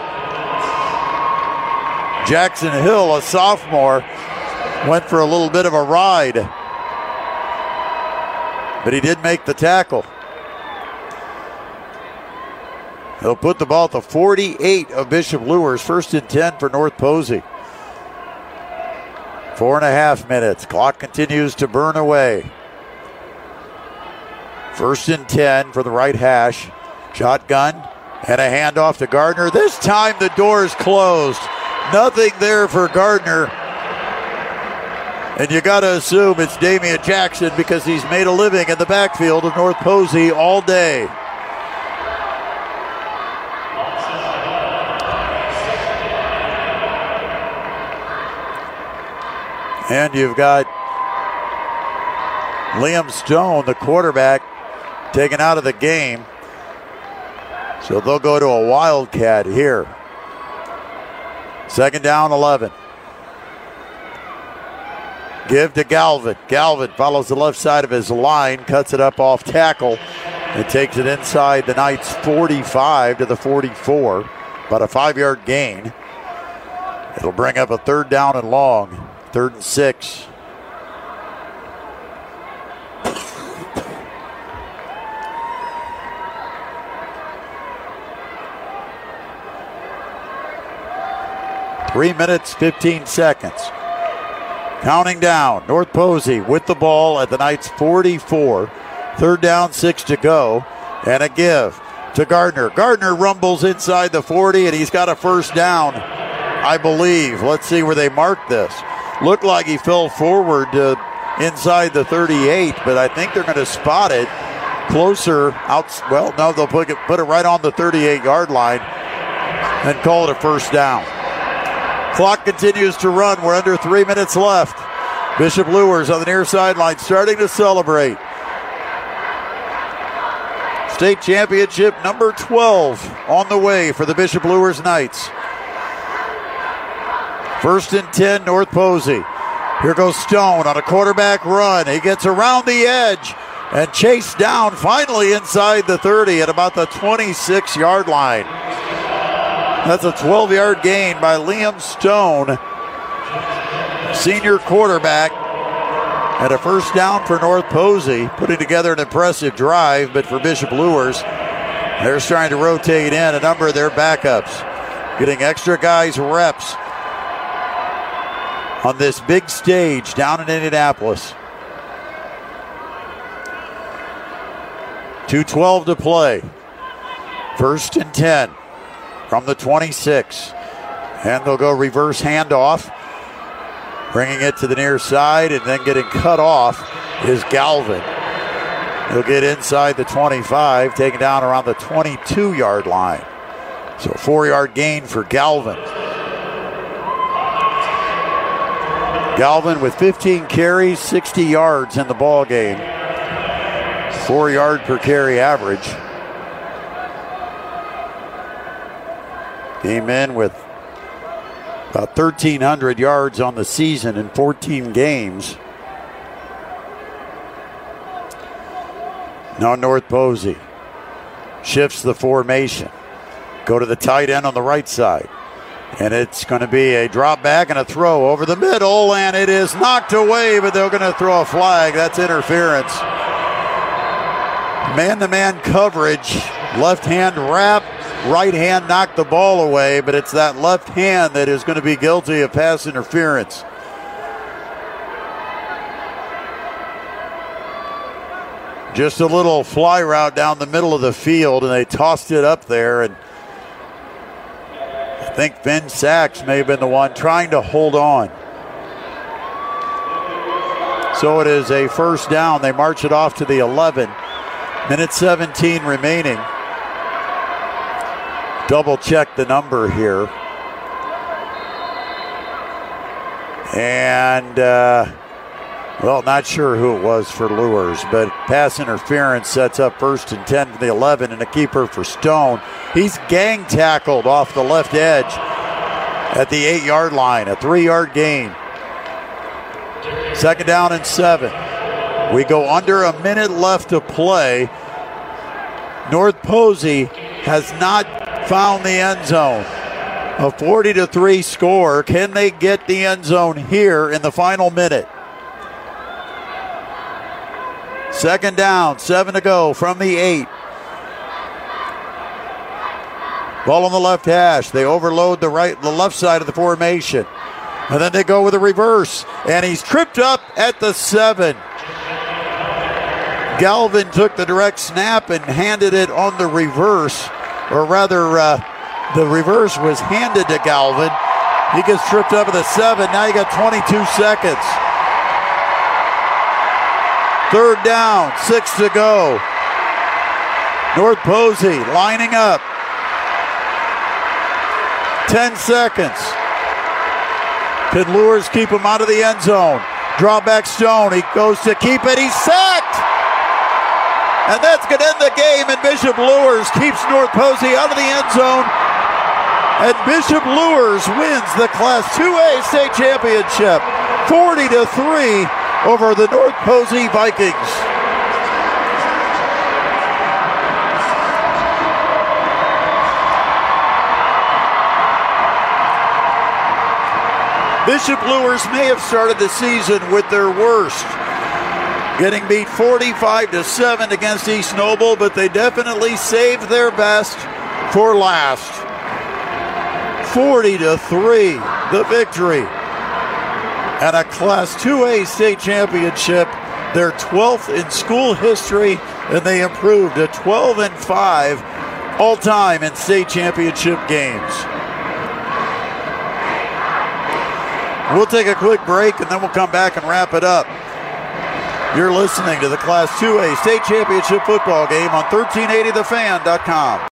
Jackson Hill, a sophomore, went for a little bit of a ride, but he did make the tackle. He'll put the ball at the 48 of Bishop Luers, first and 10 for North Posey. Four and a half minutes. Clock continues to burn away. First and 10 for the right hash. Shotgun and a handoff to Gardner. This time the door is closed. Nothing there for Gardner. And you got to assume it's Damian Jackson because he's made a living in the backfield of North Posey all day. And you've got Liam Stone, the quarterback, taken out of the game. So they'll go to a Wildcat here. Second down, 11. Give to Galvin. Galvin follows the left side of his line, cuts it up off tackle, and takes it inside the Knights 45 to the 44. About a five yard gain. It'll bring up a third down and long. Third and six. Three minutes, 15 seconds. Counting down. North Posey with the ball at the Knights 44. Third down, six to go. and a give to Gardner. Gardner rumbles inside the 40, and he's got a first down, I believe. Let's see where they mark this. Looked like he fell forward uh, inside the 38, but I think they're going to spot it closer out. Well, no, they'll put it, put it right on the 38 yard line and call it a first down. Clock continues to run. We're under three minutes left. Bishop Luers on the near sideline starting to celebrate. State championship number 12 on the way for the Bishop Luers Knights. First and 10, North Posey. Here goes Stone on a quarterback run. He gets around the edge and chased down finally inside the 30 at about the 26 yard line. That's a 12 yard gain by Liam Stone, senior quarterback. And a first down for North Posey, putting together an impressive drive, but for Bishop Luers, they're starting to rotate in a number of their backups, getting extra guys reps on this big stage down in Indianapolis. 2.12 to play. First and 10 from the 26. And they'll go reverse handoff. Bringing it to the near side and then getting cut off is Galvin. He'll get inside the 25, taken down around the 22 yard line. So four yard gain for Galvin. Galvin with 15 carries, 60 yards in the ball game. Four yard per carry average. Came in with about 1,300 yards on the season in 14 games. Now North Posey shifts the formation. Go to the tight end on the right side. And it's going to be a drop back and a throw over the middle, and it is knocked away, but they're going to throw a flag. That's interference. Man to man coverage, left hand wrap, right hand knocked the ball away, but it's that left hand that is going to be guilty of pass interference. Just a little fly route down the middle of the field, and they tossed it up there. And I think Ben Sachs may have been the one trying to hold on. So it is a first down. They march it off to the 11. Minute 17 remaining. Double check the number here. And, uh, well, not sure who it was for Luers, but pass interference sets up first and 10 for the 11 and a keeper for Stone. He's gang tackled off the left edge at the eight yard line, a three yard gain. Second down and seven. We go under a minute left to play. North Posey has not found the end zone. A 40 to 3 score. Can they get the end zone here in the final minute? Second down, seven to go from the eight. Ball on the left hash. They overload the right, the left side of the formation, and then they go with a reverse, and he's tripped up at the seven. Galvin took the direct snap and handed it on the reverse, or rather, uh, the reverse was handed to Galvin. He gets tripped up at the seven. Now you got 22 seconds. Third down, six to go. North Posey lining up. 10 seconds. Can Luers keep him out of the end zone? Draw back Stone. He goes to keep it. He's sacked. And that's going to end the game. And Bishop Luers keeps North Posey out of the end zone. And Bishop Luers wins the Class 2A state championship 40 to 3 over the North Posey Vikings. Bishop Luers may have started the season with their worst, getting beat 45 to 7 against East Noble, but they definitely saved their best for last. 40 to 3, the victory. And a Class 2A state championship, their 12th in school history, and they improved to 12 and 5 all time in state championship games. We'll take a quick break and then we'll come back and wrap it up. You're listening to the Class 2A State Championship football game on 1380thefan.com.